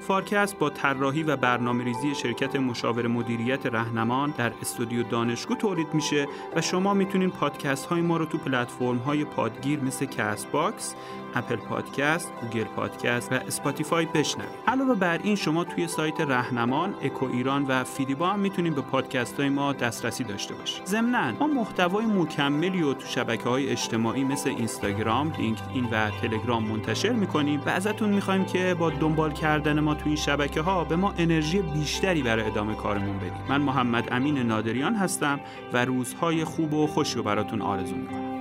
فارکست با طراحی و برنامه ریزی شرکت مشاور مدیریت رهنمان در استودیو دانشگو تولید میشه و شما می‌تونین پادکست های ما رو تو پلتفرم های پادگیر مثل Castbox، Apple Podcast، Google Podcast و Spotify بشنوید. علاوه بر این شما توی سایت رهنمان، اکو ایران و فیدیبو هم می‌تونید به پادکست های ما دسترسی داشته باشید. ضمناً ما محتوای مکملی رو تو شبکه های اجتماعی مثل اینستاگرام، لینکدین و تلگرام منتشر می‌کنیم و ازتون می‌خوایم که با دنبال کردن ما تو این شبکه ها به ما انرژی بیشتری برای ادامه کارمون بدید. من محمد امین نادریان هستم و روزهای خوب و خوشی رو براتون آرزو می‌کنم.